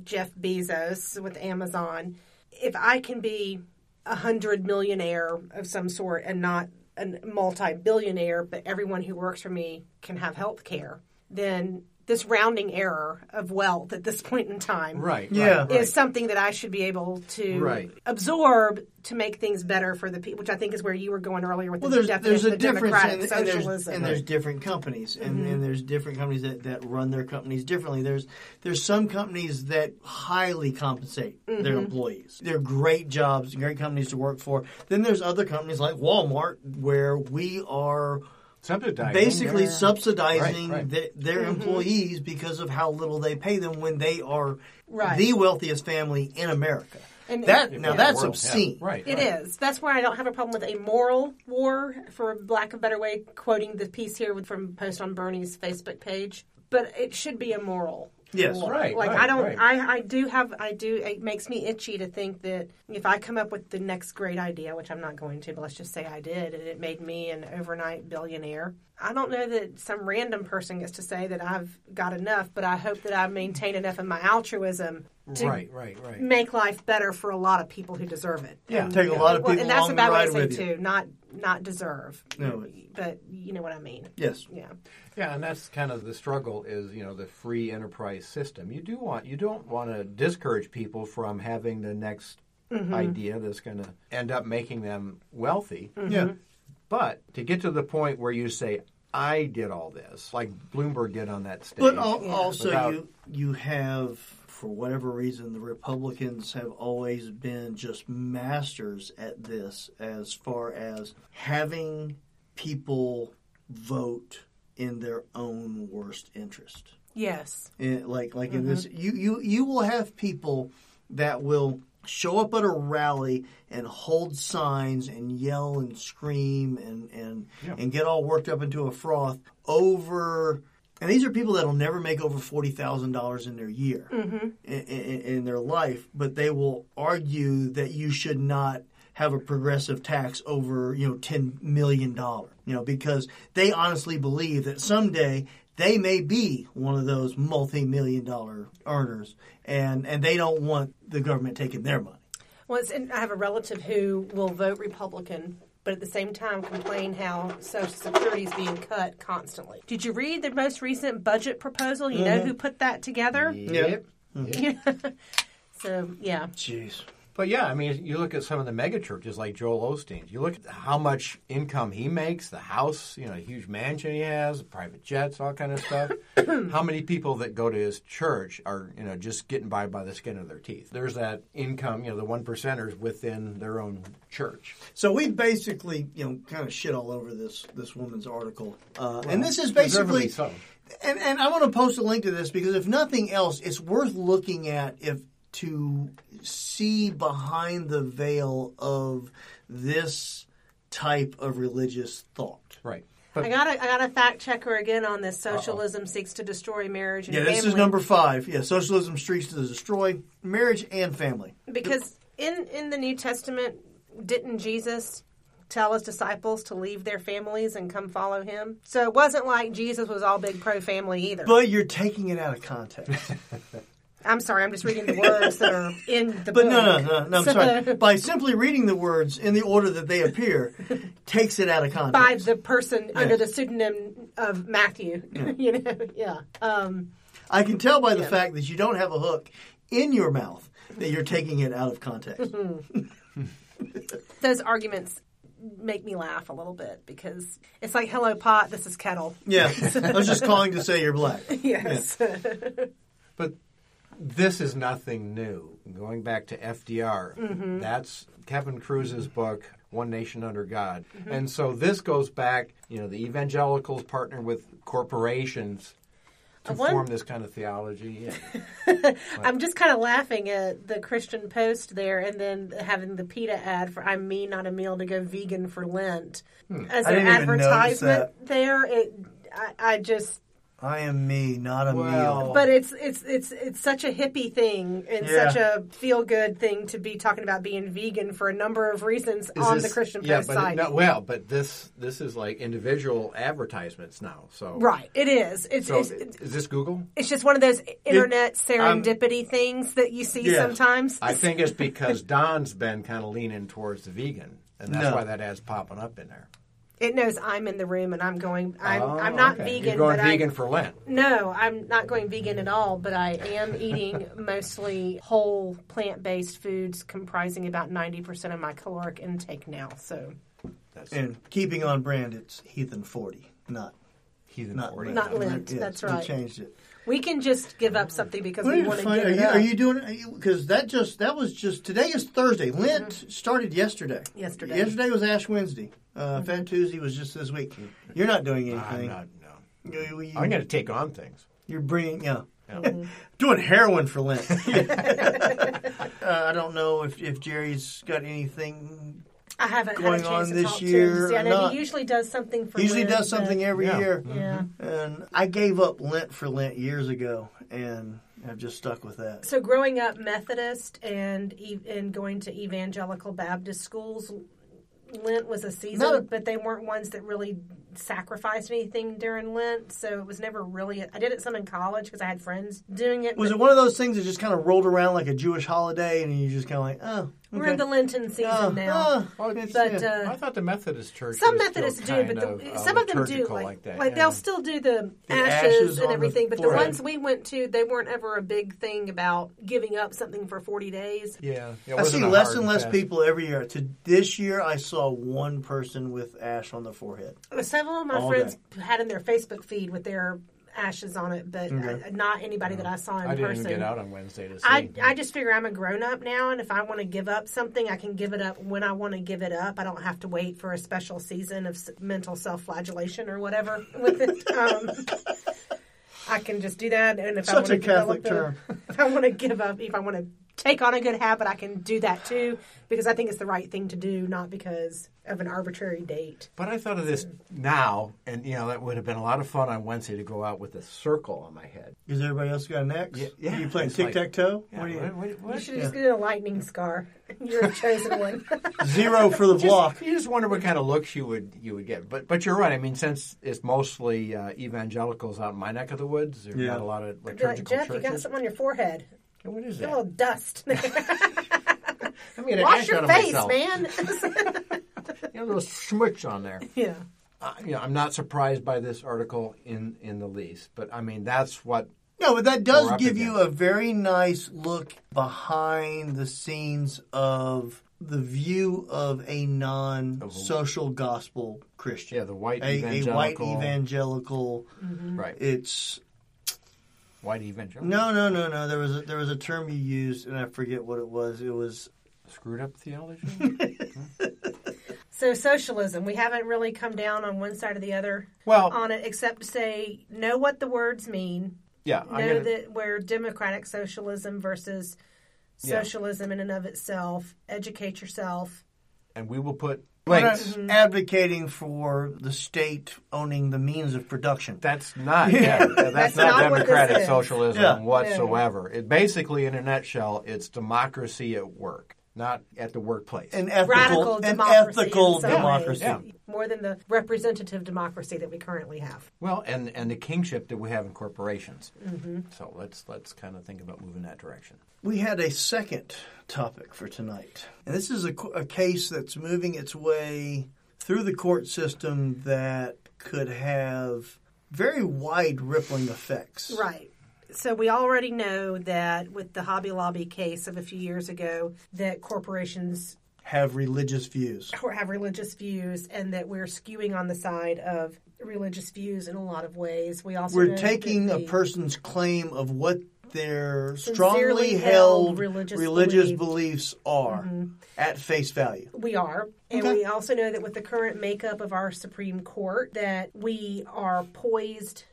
Jeff Bezos with Amazon, if I can be a hundred millionaire of some sort and not a multi-billionaire, but everyone who works for me can have health care, then this rounding error of wealth at this point in time right. Yeah. Right, right. is something that I should be able to Right. absorb to make things better for the people, which I think is where you were going earlier with Well, the there's definition there's a of difference, democratic in, and, there's, socialism. and there's different companies, and, mm-hmm. and there's different companies that, that run their companies differently. There's there's some companies that highly compensate mm-hmm. their employees. They're great jobs, great companies to work for. Then there's other companies like Walmart where we are Subsidizing basically their- subsidizing Right, right. th- their mm-hmm. employees because of how little they pay them when they are Right. the wealthiest family in America. And- that Yeah, now the that's world, yeah. obscene. Right. It right. is. That's where I don't have a problem with a moral war, for lack of a better way, quoting the piece here from post on Bernie's Facebook page. But it should be a moral. Yes. war. Right, Like right, I don't. right. I I do have. I do. It makes me itchy to think that if I come up with the next great idea, which I'm not going to, but let's just say I did, and it made me an overnight billionaire. I don't know that some random person gets to say that I've got enough, but I hope that I maintain enough of my altruism to Right, right, right. make life better for a lot of people who deserve it. Yeah, take a lot of Well, people and that's along a the bad way ride to say with you. too. Not not deserve. No. but you know what I mean. Yes. Yeah. Yeah, and that's kind of the struggle is, you know, the free enterprise system. You do want you don't want to discourage people from having the next mm-hmm. idea that's going to end up making them wealthy. Mm-hmm. Yeah. But to get to the point where you say I did all this, like Bloomberg did on that stage. But also, Without- you you have, for whatever reason, the Republicans have always been just masters at this, as far as having people vote in their own worst interest. Yes. And like like in this, mm-hmm. you you you will have people that will show up at a rally and hold signs and yell and scream and and and get all worked up into a froth over. And these are people that'll never make over forty thousand dollars in their year mm-hmm. in, in, in their life, but they will argue that you should not have a progressive tax over you know ten million dollar. You know because they honestly believe that someday they may be one of those multi-million dollar earners, and and they don't want the government taking their money. Well, it's, and I have a relative who will vote Republican, but at the same time complain how Social Security is being cut constantly. Did you read the most recent budget proposal? You know mm-hmm. who put that together? Yep. So yeah. Jeez. But yeah, I mean, you look at some of the mega churches like Joel Osteen. You look at how much income he makes, the house, you know, huge mansion he has, private jets, all kind of stuff. how many people that go to his church are, you know, just getting by by the skin of their teeth? There's that income, you know, the one percenters within their own church. So we basically, you know, kind of shit all over this this woman's article, uh, and this is basically so. And, and I want to post a link to this because if nothing else, it's worth looking at if to see behind the veil of this type of religious thought. Right. I But got a, I got a fact checker again on this. Socialism seeks to destroy marriage and Yeah, family. this is number five. Yeah, socialism seeks to destroy marriage and family. because in in the New Testament, didn't Jesus tell his disciples to leave their families and come follow him? So it wasn't like Jesus was all big pro family either. But you're taking it out of context. I'm sorry, I'm just reading the words that are in the But book. no, no, no, no. I'm So- sorry. By simply reading the words in the order that they appear, takes it out of context. By the person under the pseudonym of Matthew. you know, yeah. Um, I can tell by the Yeah. fact that you don't have a hook in your mouth that you're taking it out of context. those arguments make me laugh a little bit because it's like, hello, pot, this is kettle. Yeah, I was just calling to say you're black. Yes. But this is nothing new. Going back to FDR, Mm-hmm. that's Kevin Kruse's book, One Nation Under God. Mm-hmm. And so this goes back, you know, the evangelicals partner with corporations to Uh, one- form this kind of theology. Yeah. I'm just kind of laughing at the Christian Post there, and then having the PETA ad for "I'm me, not a meal" to go vegan for Lent as I an didn't even notice advertisement. There, it, I, I just, I am me, not a Well- meal. but it's it's it's it's such a hippie thing and Yeah. such a feel good thing to be talking about being vegan for a number of reasons Is on this- the Christian yeah, Post but it- site. no, well, but this this is like individual advertisements now. So Right, it is. It's, So it's is this Google? it's just one of those internet um, serendipity things that you see Yeah. sometimes. I think it's because Don's been kind of leaning towards the vegan, and that's No. why that ad's popping up in there. It knows I'm in the room and I'm going. I'm Oh, I'm not okay. vegan. You're going but vegan I, for Lent. No, I'm not going vegan at all. But I am eating mostly whole plant based foods, comprising about ninety percent of my caloric intake now. So That's and keeping on brand, it's Heathen 40, not heathen not forty. Not Lent, Yes, that's we right. changed it. we can just give up something because We we want to find- give are, it you, up. are you doing it? because that just that was just today is Thursday. Mm-hmm. Lent started yesterday. Yesterday. Yesterday was Ash Wednesday. Uh, Fat Tuesday was just this week. You're not doing anything. I'm anything. not. No. You, you, I'm going to take on things. You're bringing yeah. Yeah. Doing heroin for Lent. uh, I don't know if, if Jerry's got anything. I haven't going had a chance on to this talk year to him. See, I not. he usually does something for. He usually Lent, does something but- every Yeah. year. Yeah. And I gave up Lent for Lent years ago, and I've just stuck with that. So growing up Methodist and and going to evangelical Baptist schools, Lent was a season, but they weren't ones that really sacrificed anything during Lent. So it was never really. I did it some in college because I had friends doing it. Was it one of those things that just kind of rolled around like a Jewish holiday, and you just kind of like, oh, We're okay. in the Lenten season Oh, now. oh, it's- But yeah. uh, I thought the Methodist Church. some was still Methodists do, kind but the, of, uh, some of them do liturgical like, like that. like yeah. they'll still do the, The ashes, ashes on and the everything. But the forehead. ones we went to, they weren't ever a big thing about giving up something for forty days. Yeah, it I see wasn't a less hard and less fast- people every year. To this year, I saw one person with ash on the forehead. Several of my All friends day. had in their Facebook feed with their ashes on it, but Okay. uh, not anybody that I saw in I didn't person. even get out on Wednesday to see. I, I just figure I'm a grown up now, and if I want to give up something, I can give it up when I want to give it up. I don't have to wait for a special season of s- mental self flagellation or whatever with it. Um, I can just do that, and if I want Such to a Catholic develop a- if I want to give up, if I want to take on a good habit, I can do that too because I think it's the right thing to do, not because of an arbitrary date. But I thought of this now, and you know that would have been a lot of fun on Wednesday to go out with a circle on my head. Is everybody else got an X? Yeah, yeah, Are you playing tic tac toe? Yeah, What do you? what- what- what- You should just get a lightning scar. You're a chosen one. Zero for the block. You just wonder what kind of looks you would you would get. But but you're right. I mean, since it's mostly uh, evangelicals out in my neck of the woods, there's Yeah. not a lot of Be like, liturgical Jeff, you got something on your forehead. What is Got a little dust. I'm gonna Wash your face, myself. man. You know, a little smudge on there. yeah. Uh, you know, I'm not surprised by this article in in the least. But I mean, that's what No, but that does We're give you a very nice look behind the scenes of the view of a non-social gospel Christian. yeah the white a, a evangelical white evangelical. right It's white evangelical no, no, no, no. There was a, there was a term you used, and I forget what it was. It was screwed up theology. So socialism, we haven't really come down on one side or the other well, on it, except to say know what the words mean. yeah, know I'm gonna, that where democratic socialism versus Yeah. socialism in and of itself. Educate yourself. and we will put we're not advocating for the state owning the means of production. That's not yeah, that's, That's not, not democratic socialism Yeah. whatsoever. It basically, in a nutshell, it's democracy at work, not at the workplace. An ethical, Radical an democracy ethical democracy. Yeah. more than the representative democracy that we currently have. Well, and and the kingship that we have in corporations. Mm-hmm. So let's let's kind of think about moving that direction. We had a second topic for tonight. And this is a, a case that's moving its way through the court system that could have very wide rippling effects. Right. So we already know that with the Hobby Lobby case of a few years ago, that corporations Have religious views. or have religious views, and that we're skewing on the side of religious views in a lot of ways. We also We're taking a person's claim of what their strongly held held religious religious, belief. beliefs are mm-hmm. at face value. We are. And Okay. we also know that with the current makeup of our Supreme Court that we are poised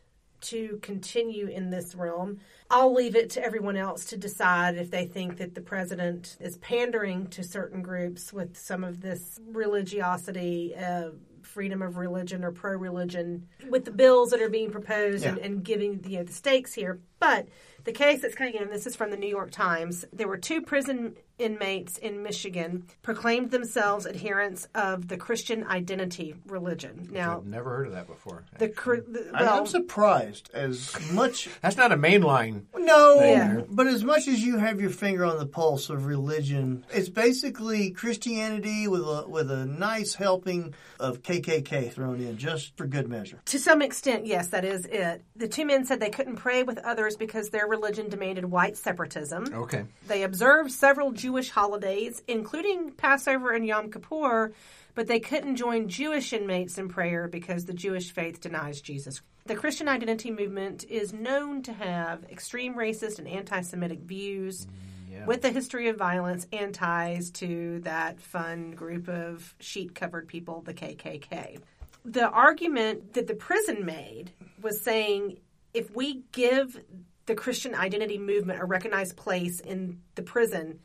to continue in this realm. I'll leave it to everyone else to decide if they think that the president is pandering to certain groups with some of this religiosity, uh, freedom of religion or pro religion with the bills that are being proposed and, and giving you know, the stakes here. But the case that's coming in, this is from the New York Times. There were two prison inmates in Michigan proclaimed themselves adherents of the Christian identity religion. Now, I've never heard of that before. the, the I- well, I'm surprised as much That's not a mainline. No, Yeah. but as much as you have your finger on the pulse of religion, it's basically Christianity with a with a nice helping of KKK thrown in just for good measure. To some extent, yes, that is it. The two men said they couldn't pray with others because their religion demanded white separatism. Okay. They observed several Jewish holidays, including Passover and Yom Kippur, but they couldn't join Jewish inmates in prayer because the Jewish faith denies Jesus. The Christian identity movement is known to have extreme racist and anti Semitic views. Mm, yeah. With the history of violence and ties to that fun group of sheet covered people, the KKK. The argument that the prison made was saying if we give the Christian identity movement a recognized place in the prison,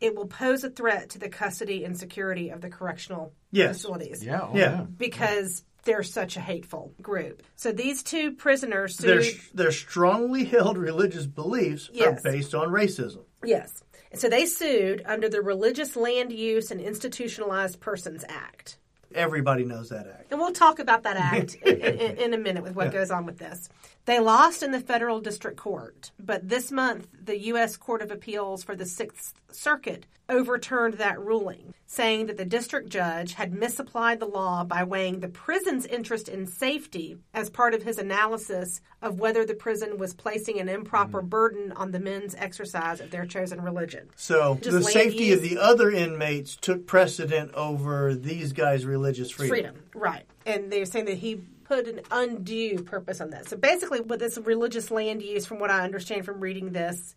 it will pose a threat to the custody and security of the correctional Yes. facilities yeah. oh, Yeah. because they're such a hateful group. So these two prisoners Their sued. their strongly held religious beliefs Yes. are based on racism. Yes. And so they sued under the Religious Land Use and Institutionalized Persons Act. Everybody knows that act. And we'll talk about that act in, in, in a minute with what goes on with this. They lost in the federal district court, but this month the U.S. Court of Appeals for the Sixth Circuit overturned that ruling, saying that the district judge had misapplied the law by weighing the prison's interest in safety as part of his analysis of whether the prison was placing an improper mm-hmm. burden on the men's exercise of their chosen religion. So Just the safety use. of the other inmates took precedent over these guys' religious freedom. freedom. Right. And they're saying that he put an undue purpose on that. So basically, with this religious land use, from what I understand from reading this,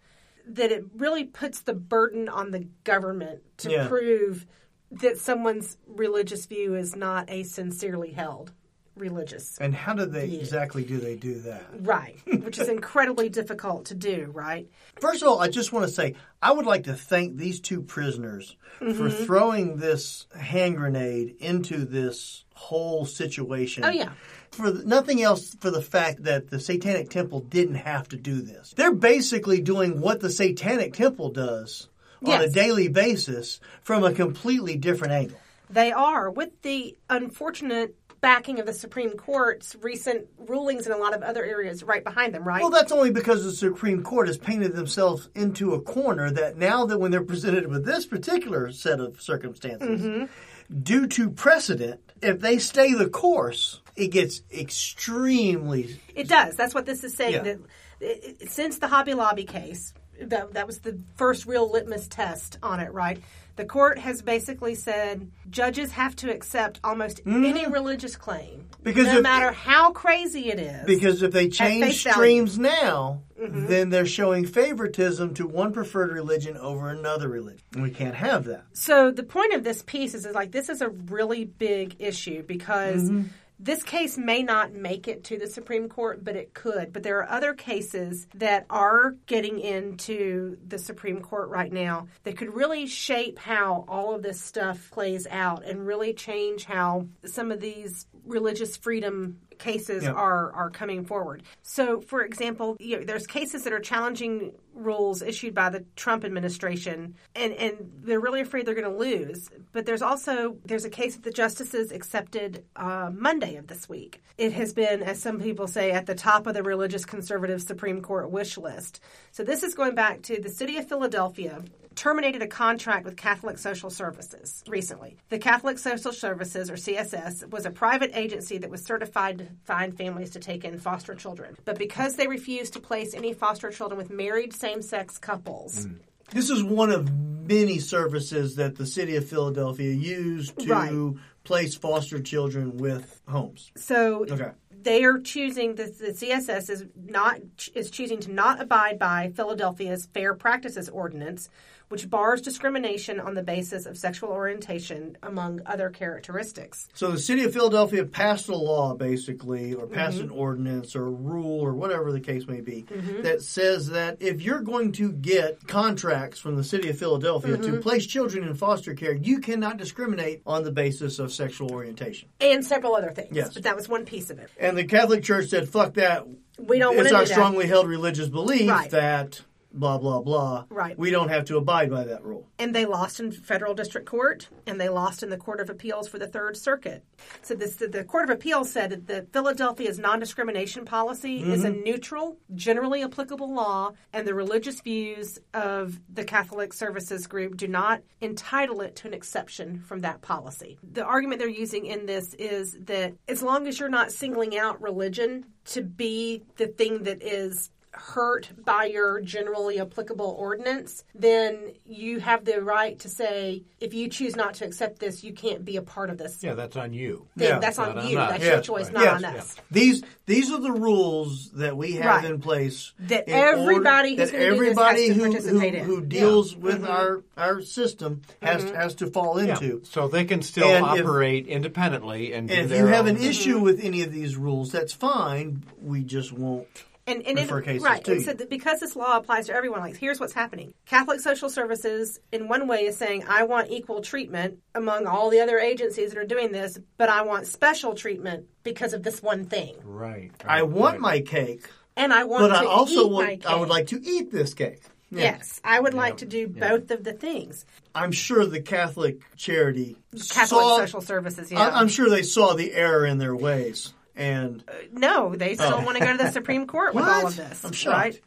that it really puts the burden on the government to Yeah. prove that someone's religious view is not a sincerely held religious. And how do they exactly do they do that? Right. Which is incredibly difficult to do, right? First of all, I just want to say I would like to thank these two prisoners Mm-hmm. for throwing this hand grenade into this whole situation. Oh, yeah. For the, nothing else, for the fact that the Satanic Temple didn't have to do this. They're basically doing what the Satanic Temple does on a daily basis from a completely different angle. They are, with the unfortunate backing of the Supreme Court's recent rulings in a lot of other areas right behind them, right? Well, that's only because the Supreme Court has painted themselves into a corner that now that when they're presented with this particular set of circumstances, Mm-hmm. due to precedent, if they stay the course, it gets extremely. It does. That's what this is saying. Yeah. That it, it- since the Hobby Lobby case, that that was the first real litmus test on it, right? The court has basically said judges have to accept almost any religious claim, Mm-hmm. Because no if- matter how crazy it is. Because if they change face value. streams now, Mm-hmm. then they're showing favoritism to one preferred religion over another religion. And we can't have that. So the point of this piece is, is like this is a really big issue because Mm-hmm. This case may not make it to the Supreme Court, but it could. But there are other cases that are getting into the Supreme Court right now that could really shape how all of this stuff plays out and really change how some of these religious freedom cases are are coming forward. So, for example, you know, there's cases that are challenging rules issued by the Trump administration, and and they're really afraid they're going to lose. But there's also there's a case that the justices accepted uh, Monday of this week. It has been, as some people say, at the top of the religious conservative Supreme Court wish list. So this is going back to the city of Philadelphia terminated a contract with Catholic Social Services recently. The Catholic Social Services, or CSS, was a private agency that was certified to find families to take in foster children. But because they refused to place any foster children with married same sex couples, hmm. This is one of many services that the city of Philadelphia used to Right. place foster children with homes. so Okay. they are choosing the, the CSS is not is choosing to not abide by Philadelphia's Fair Practices Ordinance, which bars discrimination on the basis of sexual orientation among other characteristics. So the city of Philadelphia passed a law, basically, or passed Mm-hmm. an ordinance or a rule or whatever the case may be, that says that if you're going to get contracts from the city of Philadelphia Mm-hmm. to place children in foster care, you cannot discriminate on the basis of sexual orientation. and several other things. Yes. But that was one piece of it. And the Catholic Church said, "Fuck that." We don't want It's our do strongly held religious belief Right. that blah blah blah. Right. We don't have to abide by that rule. And they lost in federal district court, and they lost in the Court of Appeals for the Third Circuit. So this, the Court of Appeals said that the Philadelphia's non-discrimination policy is a mm-hmm. neutral, generally applicable law, and the religious views of the Catholic Services Group do not entitle it to an exception from that policy. The argument they're using in this is that as long as you're not singling out religion to be the thing that is hurt by your generally applicable ordinance, then you have the right to say, if you choose not to accept this, you can't be a part of this. Yeah, that's on you. thing. Yeah. That's Not on on you. us. That's Yeah. your choice, Right. not Yes. on us. These these are the rules that we have Right. in place That in everybody who's that gonna do this everybody who, who, who deals with Mm-hmm. our our system has has to fall Yeah. into. So they can still And if- operate independently and, do And if their you have an own- issue with any of these rules, that's fine. We just won't. And, and refer it, cases right, to and so because this law applies to everyone, like here's what's happening: Catholic Social Services, in one way, is saying I want equal treatment among all the other agencies that are doing this, but I want special treatment because of this one thing, Right. I want right. my cake, and I want but to I also eat my want. I would like to eat this cake. Yeah. Yes, I would like to do both of the things. I'm sure the Catholic charity Catholic saw, Social Services, yeah. I, I'm sure they saw the error in their ways, and no, they still Oh. want to go to the Supreme Court with all of this. I'm shocked. Right?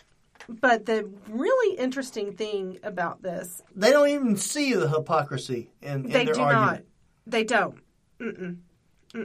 But the really interesting thing about this, they don't even see the hypocrisy in, in they their do argument. not. They don't.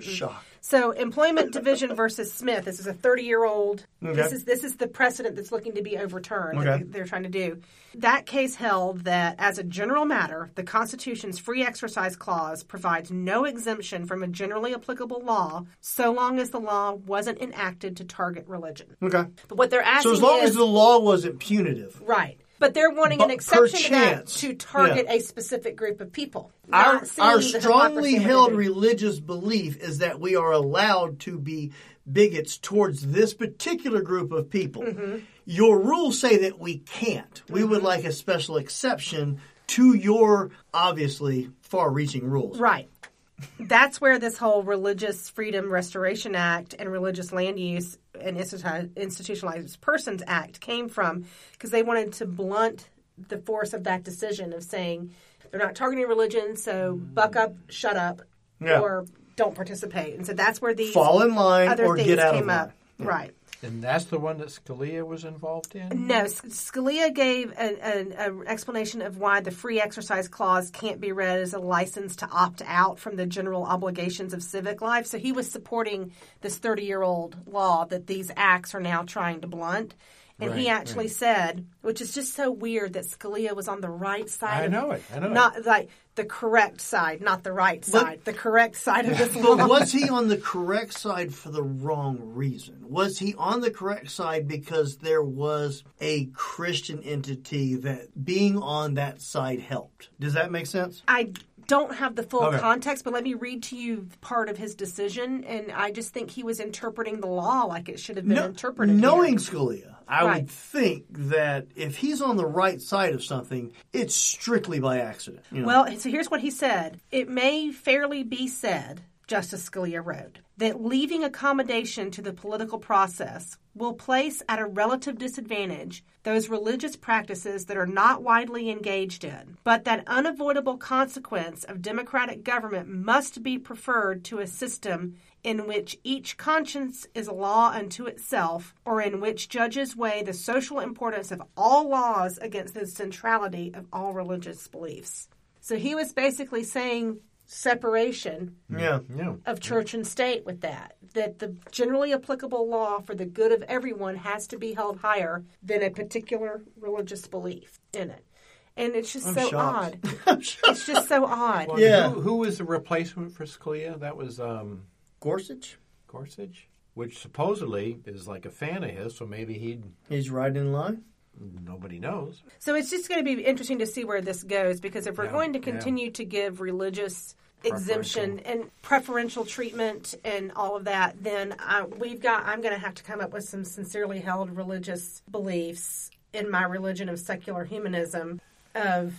Shock. So, Employment Division versus Smith. This is a 30-year-old. This is this is the precedent that's looking to be overturned. Okay. That they're trying to do. That case held that, as a general matter, the Constitution's free exercise clause provides no exemption from a generally applicable law, so long as the law wasn't enacted to target religion. Okay. But what they're asking So as long is as the law wasn't punitive, right. But they're wanting an exception to that to target yeah. a specific group of people. our our strongly held religious belief is that we are allowed to be bigots towards this particular group of people. Mm-hmm. Your rules say that we can't. We would like a special exception to your obviously far-reaching rules. Right. That's where this whole Religious Freedom Restoration Act and Religious Land Use and Institutionalized Persons Act came from because they wanted to blunt the force of that decision of saying they're not targeting religion, so buck up, shut up, Yeah. or don't participate. And so that's where these Fall in line other or things get out came of up. line. Right. And that's the one that Scalia was involved in? No, Scalia gave an, an, an explanation of why the free exercise clause can't be read as a license to opt out from the general obligations of civic life. So he was supporting this 30 year old law that these acts are now trying to blunt. And he actually right. said, which is just so weird that Scalia was on the right side. I know it, I know it. Not like the correct side, not the right side. the correct side of this law. But was he on the correct side for the wrong reason? Was he on the correct side because there was a Christian entity that being on that side helped? Does that make sense? I don't have the full Okay. context, but let me read to you part of his decision. And I just think he was interpreting the law like it should have been No- interpreted. knowing here. Scalia, I Right. would think that if he's on the right side of something, it's strictly by accident. you know? Well, so here's what he said. It may fairly be said Justice Scalia wrote that leaving accommodation to the political process will place at a relative disadvantage those religious practices that are not widely engaged in, but that unavoidable consequence of democratic government must be preferred to a system in which each conscience is a law unto itself, or in which judges weigh the social importance of all laws against the centrality of all religious beliefs. So he was basically saying separation Yeah. Yeah. of church and state with that. That the generally applicable law for the good of everyone has to be held higher than a particular religious belief in it. And it's just I'm so shocked. odd. I'm. It's just so odd. Well, Yeah. Who, who was the replacement for Scalia? That was um, Gorsuch? Gorsuch, which supposedly is like a fan of his, so maybe he'd. He's right in line. Nobody knows. So it's just going to be interesting to see where this goes because if we're Yeah, going to yeah. continue to give religious exemption and preferential treatment and all of that, then uh, we've got. I'm going to have to come up with some sincerely held religious beliefs in my religion of secular humanism. Of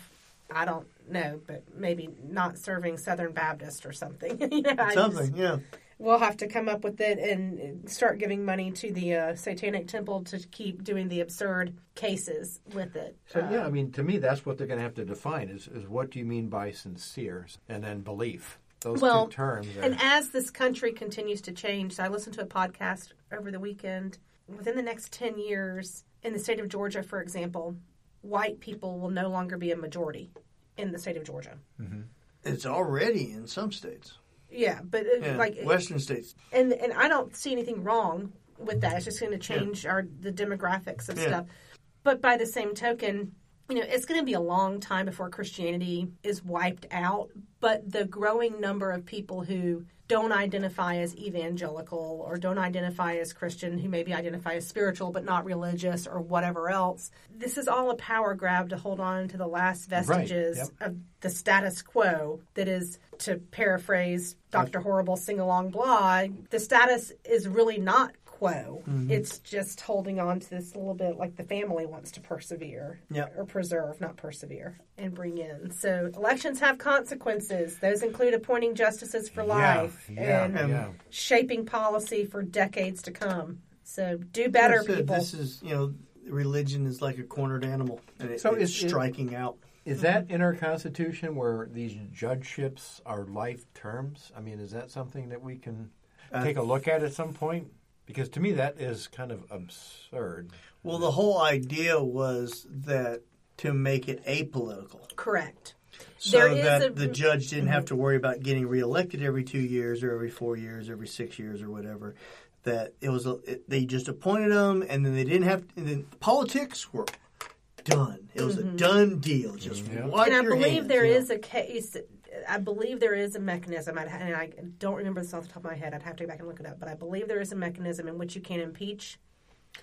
I don't know, but maybe not serving Southern Baptist or something. you know, I just- Something, yeah. We'll have to come up with it and start giving money to the uh, Satanic Temple to keep doing the absurd cases with it. So Uh, yeah, I mean, to me, that's what they're going to have to define: is, is what do you mean by sincere, and then belief. Those Well, two terms. Are, And as this country continues to change, so I listened to a podcast over the weekend. Within the next 10 years, in the state of Georgia, for example, white people will no longer be a majority in the state of Georgia. It's already in some states. Yeah, but it, Yeah. like, Western states. and and I don't see anything wrong with that. It's just going to change our the demographics of Yeah. stuff. But by the same token, you know, it's going to be a long time before Christianity is wiped out. But the growing number of people who don't identify as evangelical or don't identify as Christian, who maybe identify as spiritual but not religious or whatever else, this is all a power grab to hold on to the last vestiges yep. of the status quo that is to paraphrase Dr. Horrible sing along blog, the status is really not quo. It's just holding on to this a little bit like the family wants to persevere Yep. or preserve, not persevere, and bring in. So elections have consequences. Those include appointing justices for life yeah, and yeah. shaping policy for decades to come. So do better, Like I people. This is, you know, religion is like a cornered animal, and it, So it's is it- striking out. Is that in our Constitution where these judgeships are life terms? I mean, is that something that we can Uh, take a look at at some point? Because to me, that is kind of absurd. Well, the whole idea was that to make it apolitical, Correct. so There is that a- the judge didn't have mm-hmm. to worry about getting reelected every two years or every four years, every six years or whatever. That it was a, it, they just appointed them, and then they didn't have. And then politics were done. It was a mm-hmm. done deal. Just Yeah. wipe and I your believe hands, there you know. is a case. I believe there is a mechanism, I'd, and I don't remember this off the top of my head. I'd have to go back and look it up. But I believe there is a mechanism in which you can impeach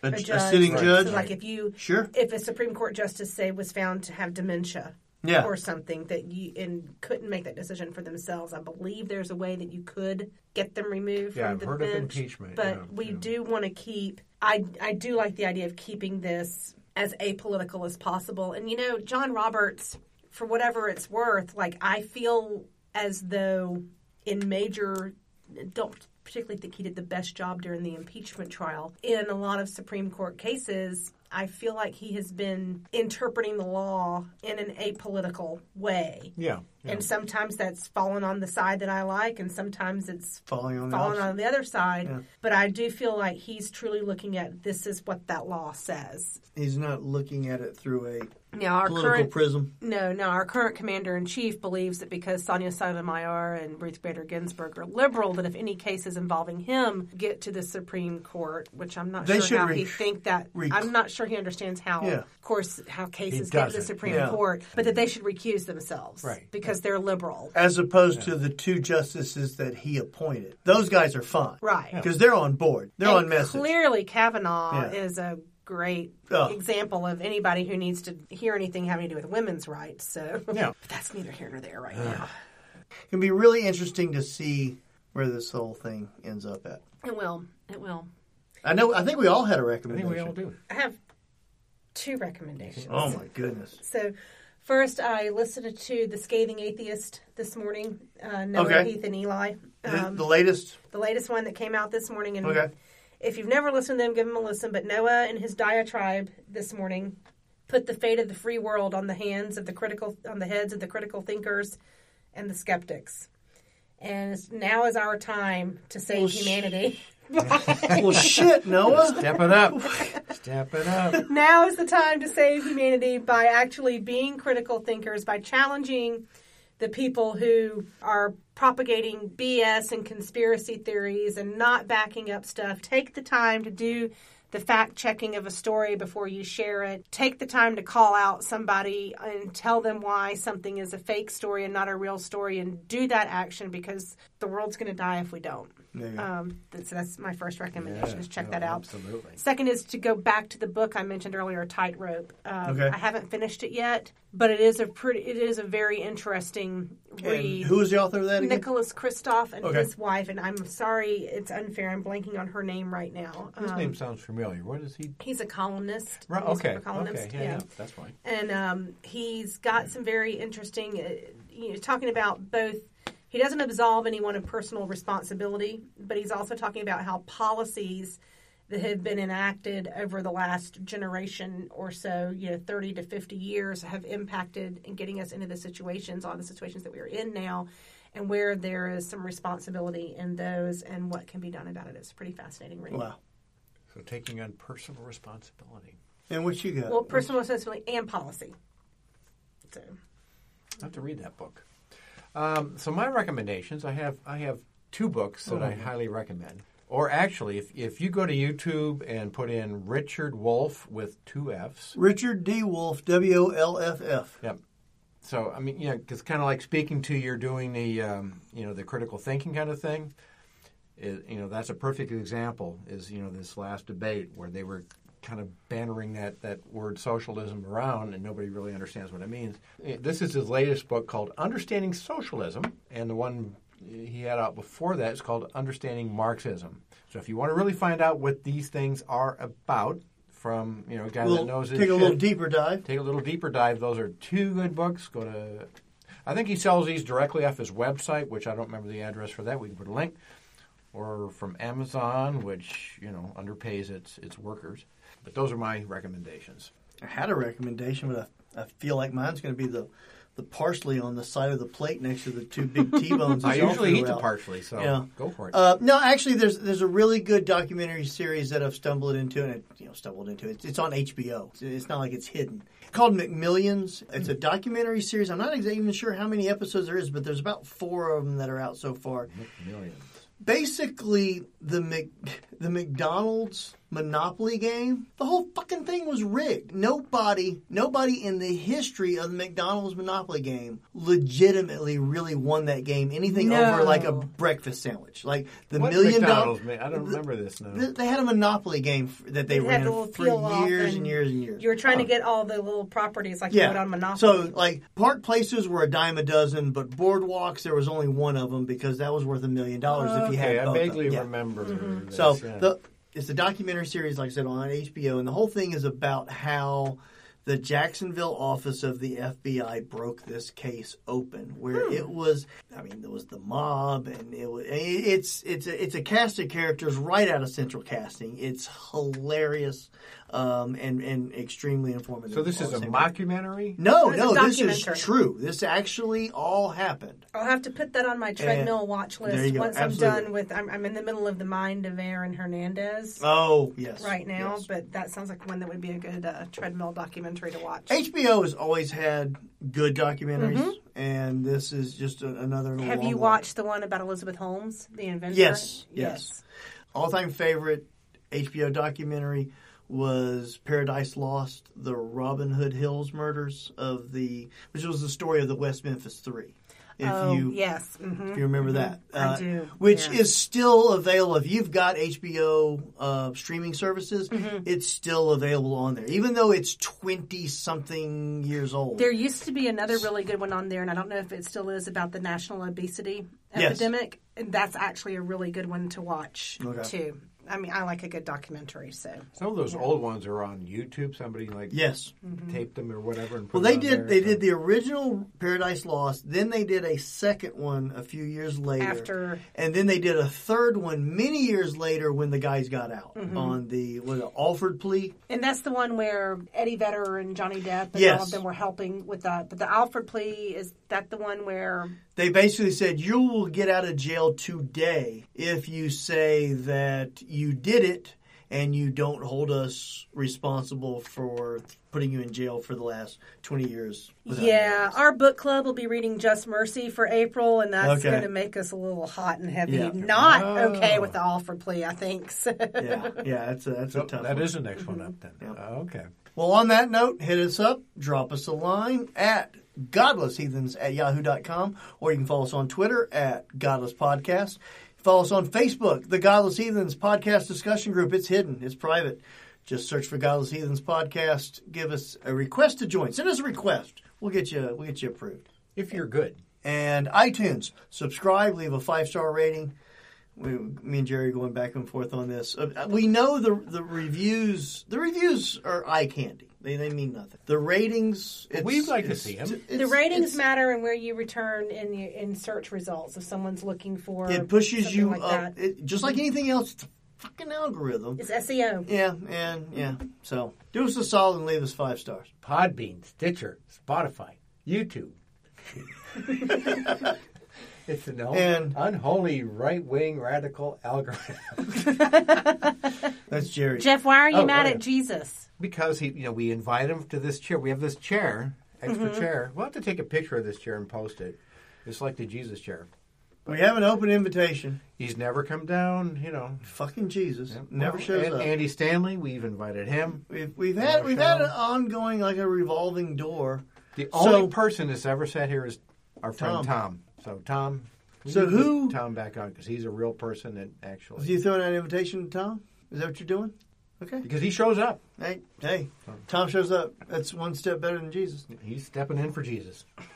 a, a a judge. sitting Right. judge. So, like if you, Sure. if a Supreme Court justice say was found to have dementia Yeah. or something that you and couldn't make that decision for themselves, I believe there's a way that you could get them removed Yeah, from I've the heard of bench. impeachment, But yeah, we yeah. do want to keep. I I do like the idea of keeping this as apolitical as possible. And you know, John Roberts, for whatever it's worth, like I feel as though in major don't particularly think he did the best job during the impeachment trial. In a lot of Supreme Court cases, I feel like he has been interpreting the law in an apolitical way. Yeah. yeah. And sometimes that's fallen on the side that I like, and sometimes it's Falling on the fallen on the other side. Yeah. But I do feel like he's truly looking at this is what that law says. He's not looking at it through a Now, our political current prism. no, no. Our current commander in chief believes that because Sonia Sotomayor and Ruth Bader Ginsburg are liberal, that if any cases involving him get to the Supreme Court, which I'm not They sure how re- he think that. rec- I'm not sure he understands how, Yeah. of course, how cases get to the. Supreme Yeah. Court, but that they should recuse themselves, Right. Because they're liberal, As opposed to the two justices that he appointed. Those guys are fine. right? Because they're on board. They're And on message. Clearly, Kavanaugh Yeah. is a great Oh. example of anybody who needs to hear anything having to do with women's rights. So, Yeah. but that's neither here nor there right now. It can be really interesting to see where this whole thing ends up at. It will. It will. I know. I think we all had a I think recommendation. we all do. I have two recommendations. Oh my goodness! So, First, I listened to The Scathing Atheist this morning, uh, Noah, Okay. Heath, and Eli. The, Um, the latest. the latest one that came out this morning. And Okay. If you've never listened to them, give them a listen. But Noah and his diatribe this morning put the fate of the free world on the hands of the critical, on the heads of the critical thinkers and the skeptics. And now is our time to save Well, sh- humanity. well, shit, Noah. Step it up. Step it up. now is the time to save humanity by actually being critical thinkers, by challenging the people who are propagating BS and conspiracy theories and not backing up stuff. Take the time to do the fact checking of a story before you share it. Take the time to call out somebody and tell them why something is a fake story and not a real story and do that action because the world's going to die if we don't. Um, th- so that's my first recommendation is check no, that out. Absolutely. Second is to go back to the book I mentioned earlier, Tightrope. Um, Okay. I haven't finished it yet, but it is a pretty, it is a very interesting And read. who is the author of that again? Nicholas Kristof and Okay. his wife, and I'm sorry, it's unfair. I'm blanking on her name right now. His Um, name sounds familiar. What is he? He's a columnist. Right, okay. columnist. Okay. Yeah, yeah. That's fine. And um, he's got some very interesting, uh, you know, talking about both. He doesn't absolve anyone of personal responsibility, but he's also talking about how policies that have been enacted over the last generation or so, you know, 30 to 50 years, have impacted in getting us into the situations, all the situations that we are in now, and where there is some responsibility in those and what can be done about it. It's a pretty fascinating read. Wow. So taking on personal responsibility. And what you got? Well, personal responsibility and policy. So. I have to read that book. Um, so my recommendations, I have I have two books that I highly recommend. Or actually, if if you go to YouTube and put in Richard Wolff with two Fs, Richard D. Wolff, W O L F F. Yep. So I mean, you know, because kind of like speaking to you're doing the um, you know the critical thinking kind of thing. Is, you know, that's a perfect example. Is you know this last debate where they were kind of bannering that that word socialism around, and nobody really understands what it means. This is his latest book called Understanding Socialism, and the one he had out before that is called Understanding Marxism. So if you want to really find out what these things are about, from you know a guy We'll that knows his take a little deeper dive. take a little deeper dive. Those are two good books. Go to, I think he sells these directly off his website, which I don't remember the address for that. We can put a link, or from Amazon, which you know underpays its its workers. But those are my recommendations. I had a recommendation, but I, I feel like mine's going to be the the parsley on the side of the plate next to the two big T-bones. I usually eat the parsley, so Yeah. go for it. Uh, no, actually, there's there's a really good documentary series that I've stumbled into, and it, you know, stumbled into. It's, it's on HBO. It's, it's not like it's hidden. called McMillions. It's a documentary series. I'm not even sure how many episodes there is, but there's about four of them that are out so far. Millions. Basically, the Mc, the McDonald's Monopoly game, the whole fucking thing was rigged. Nobody, nobody in the history of the McDonald's Monopoly game legitimately really won that game. Anything No. over like a breakfast sandwich, like the What million dollars. dollar. I don't remember this now. Th- They had a Monopoly game f- that they You had ran to little for years and and years and years. You were trying to get all the little properties like you Yeah. would on Monopoly. So, like, park places were a dime a dozen, but boardwalks, there was only one of them because that was worth a million dollars if you okay, had I vaguely of them. Yeah. remember. Mm-hmm. This, So, yeah. the, it's a documentary series, like I said, on HBO, and the whole thing is about how the Jacksonville office of the FBI broke this case open, where Hmm. it was, I mean, there was the mob, and it was, it's it's a, it's a cast of characters right out of Central Casting. It's hilarious um, and and extremely informative. so this is a same time. mockumentary. No, It's a no, this is true. This actually all happened. I'll have to put that on my treadmill watch list once absolutely. I'm done with. I'm, I'm in the middle of the mind of Aaron Hernandez Oh, yes. right now, yes. but that sounds like one that would be a good uh, treadmill documentary to watch. HBO has always had good documentaries, and this is just a, another. Mm-hmm. Have long you one. watched the one about Elizabeth Holmes, the inventor? Yes, yes. All-time favorite HBO documentary was Paradise Lost: The Robin Hood Hills Murders of the, which was the story of the West Memphis Three. If oh, you yes. hmm if you remember that, I Uh, do, Which yeah. is still available if you've got HBO uh, streaming services. Mm-hmm. It's still available on there, even though it's twenty something years old. There used to be another really good one on there, and I don't know if it still is about the national obesity Yes. epidemic. And that's actually a really good one to watch Okay. too. I mean, I like a good documentary. So Some of those old ones are on YouTube. Somebody like Yes. taped them or whatever. And Well, they did. there, They so- did the original Paradise Lost. Then they did a second one a few years later. After- and then they did a third one many years later when the guys got out Mm-hmm. on the was it Alford plea. And that's the one where Eddie Vedder and Johnny Depp and Yes. all of them were helping with that. But the Alford plea is that the one where They basically said you will get out of jail today if you say that you did it and you don't hold us responsible for putting you in jail for the last 20 years. yeah, evidence. our book club will be reading Just Mercy for April, and that's Okay. going to make us a little hot and heavy. Yeah. Not Oh. okay with the Alford plea, I think. So. yeah, yeah, that's a, that's So a tough that one. is the next one up mm-hmm. then. Yep. Oh, okay. Well, on that note, hit us up, drop us a line at godlessheathens at yahoo.com, or you can follow us on Twitter at Godless Podcast. Follow us on Facebook, the Godless Heathens Podcast Discussion Group. It's hidden, it's private. Just search for Godless Heathens Podcast. Give us a request to join. Send us a request. We'll get you. We'll get you approved. If you're good. And iTunes, subscribe, leave a five star rating. We, me and Jerry are going back and forth on this. Uh, We know the the reviews. The reviews are eye candy. They they mean nothing. The ratings. Well, we'd like to see them. the ratings matter and where you return in your, in search results if someone's looking for It pushes you like up. It, just like anything else. It's a fucking algorithm. It's SEO. Yeah, and yeah. So do us a solid and leave us five stars. Podbean, Stitcher, Spotify, YouTube. it's an And- unholy right wing radical algorithm. That's Jerry. Jeff, why are you Oh, mad oh, yeah. at Jesus? because he, you know, we invite him to this chair. We have this chair, extra mm-hmm. chair. We'll have to take a picture of this chair and post it. It's like the Jesus chair. we have an open invitation. He's never come down, you know. Fucking Jesus never Well, shows and up. Andy Stanley, we've invited him. We've we've had Never we've had shows. an ongoing like a revolving door. The So- only person that's ever sat here is our friend Tom. Tom. So Tom, So need to get who- Tom back on because he's a real person that actually Is you throwing out an invitation to Tom? Is that what you're doing? Okay. because he shows up. Hey, hey, Tom shows up. That's one step better than Jesus. He's stepping in for Jesus.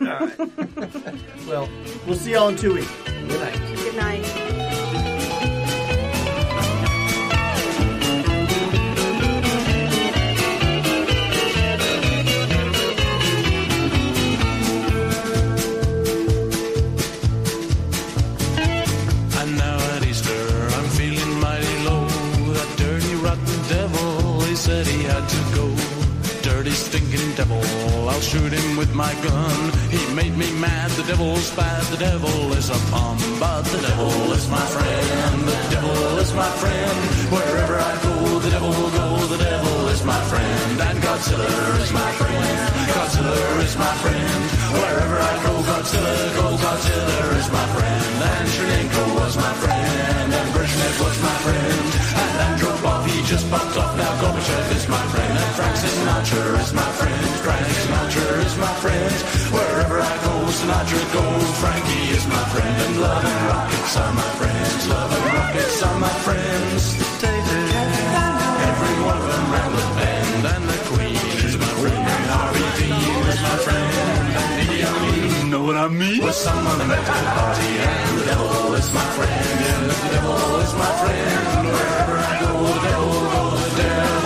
Well, we'll see y'all in two weeks. Good night. Good night. I'll shoot him with my gun. He made me mad, the devil's bad, the devil is a bum. But the devil is my friend, the devil is my friend. Wherever I go, the devil will go, the devil is my friend. And Godzilla is my friend, Godzilla is my friend. Wherever I go, Godzilla, go, Godzilla is my friend. And Chernenko was my friend, and Brezhnev was my friend. Just popped off, now Gorbachev is my friend. And Frank Sinatra is my friend, Frank Sinatra is my friend. Wherever I go, Sinatra goes, Frankie is my friend. And love and rockets are my friends, love and rockets are my friends. Every what I mean? Well, someone met at a party and the devil is my friend. The devil is my friend. Wherever I go, the devil goes there.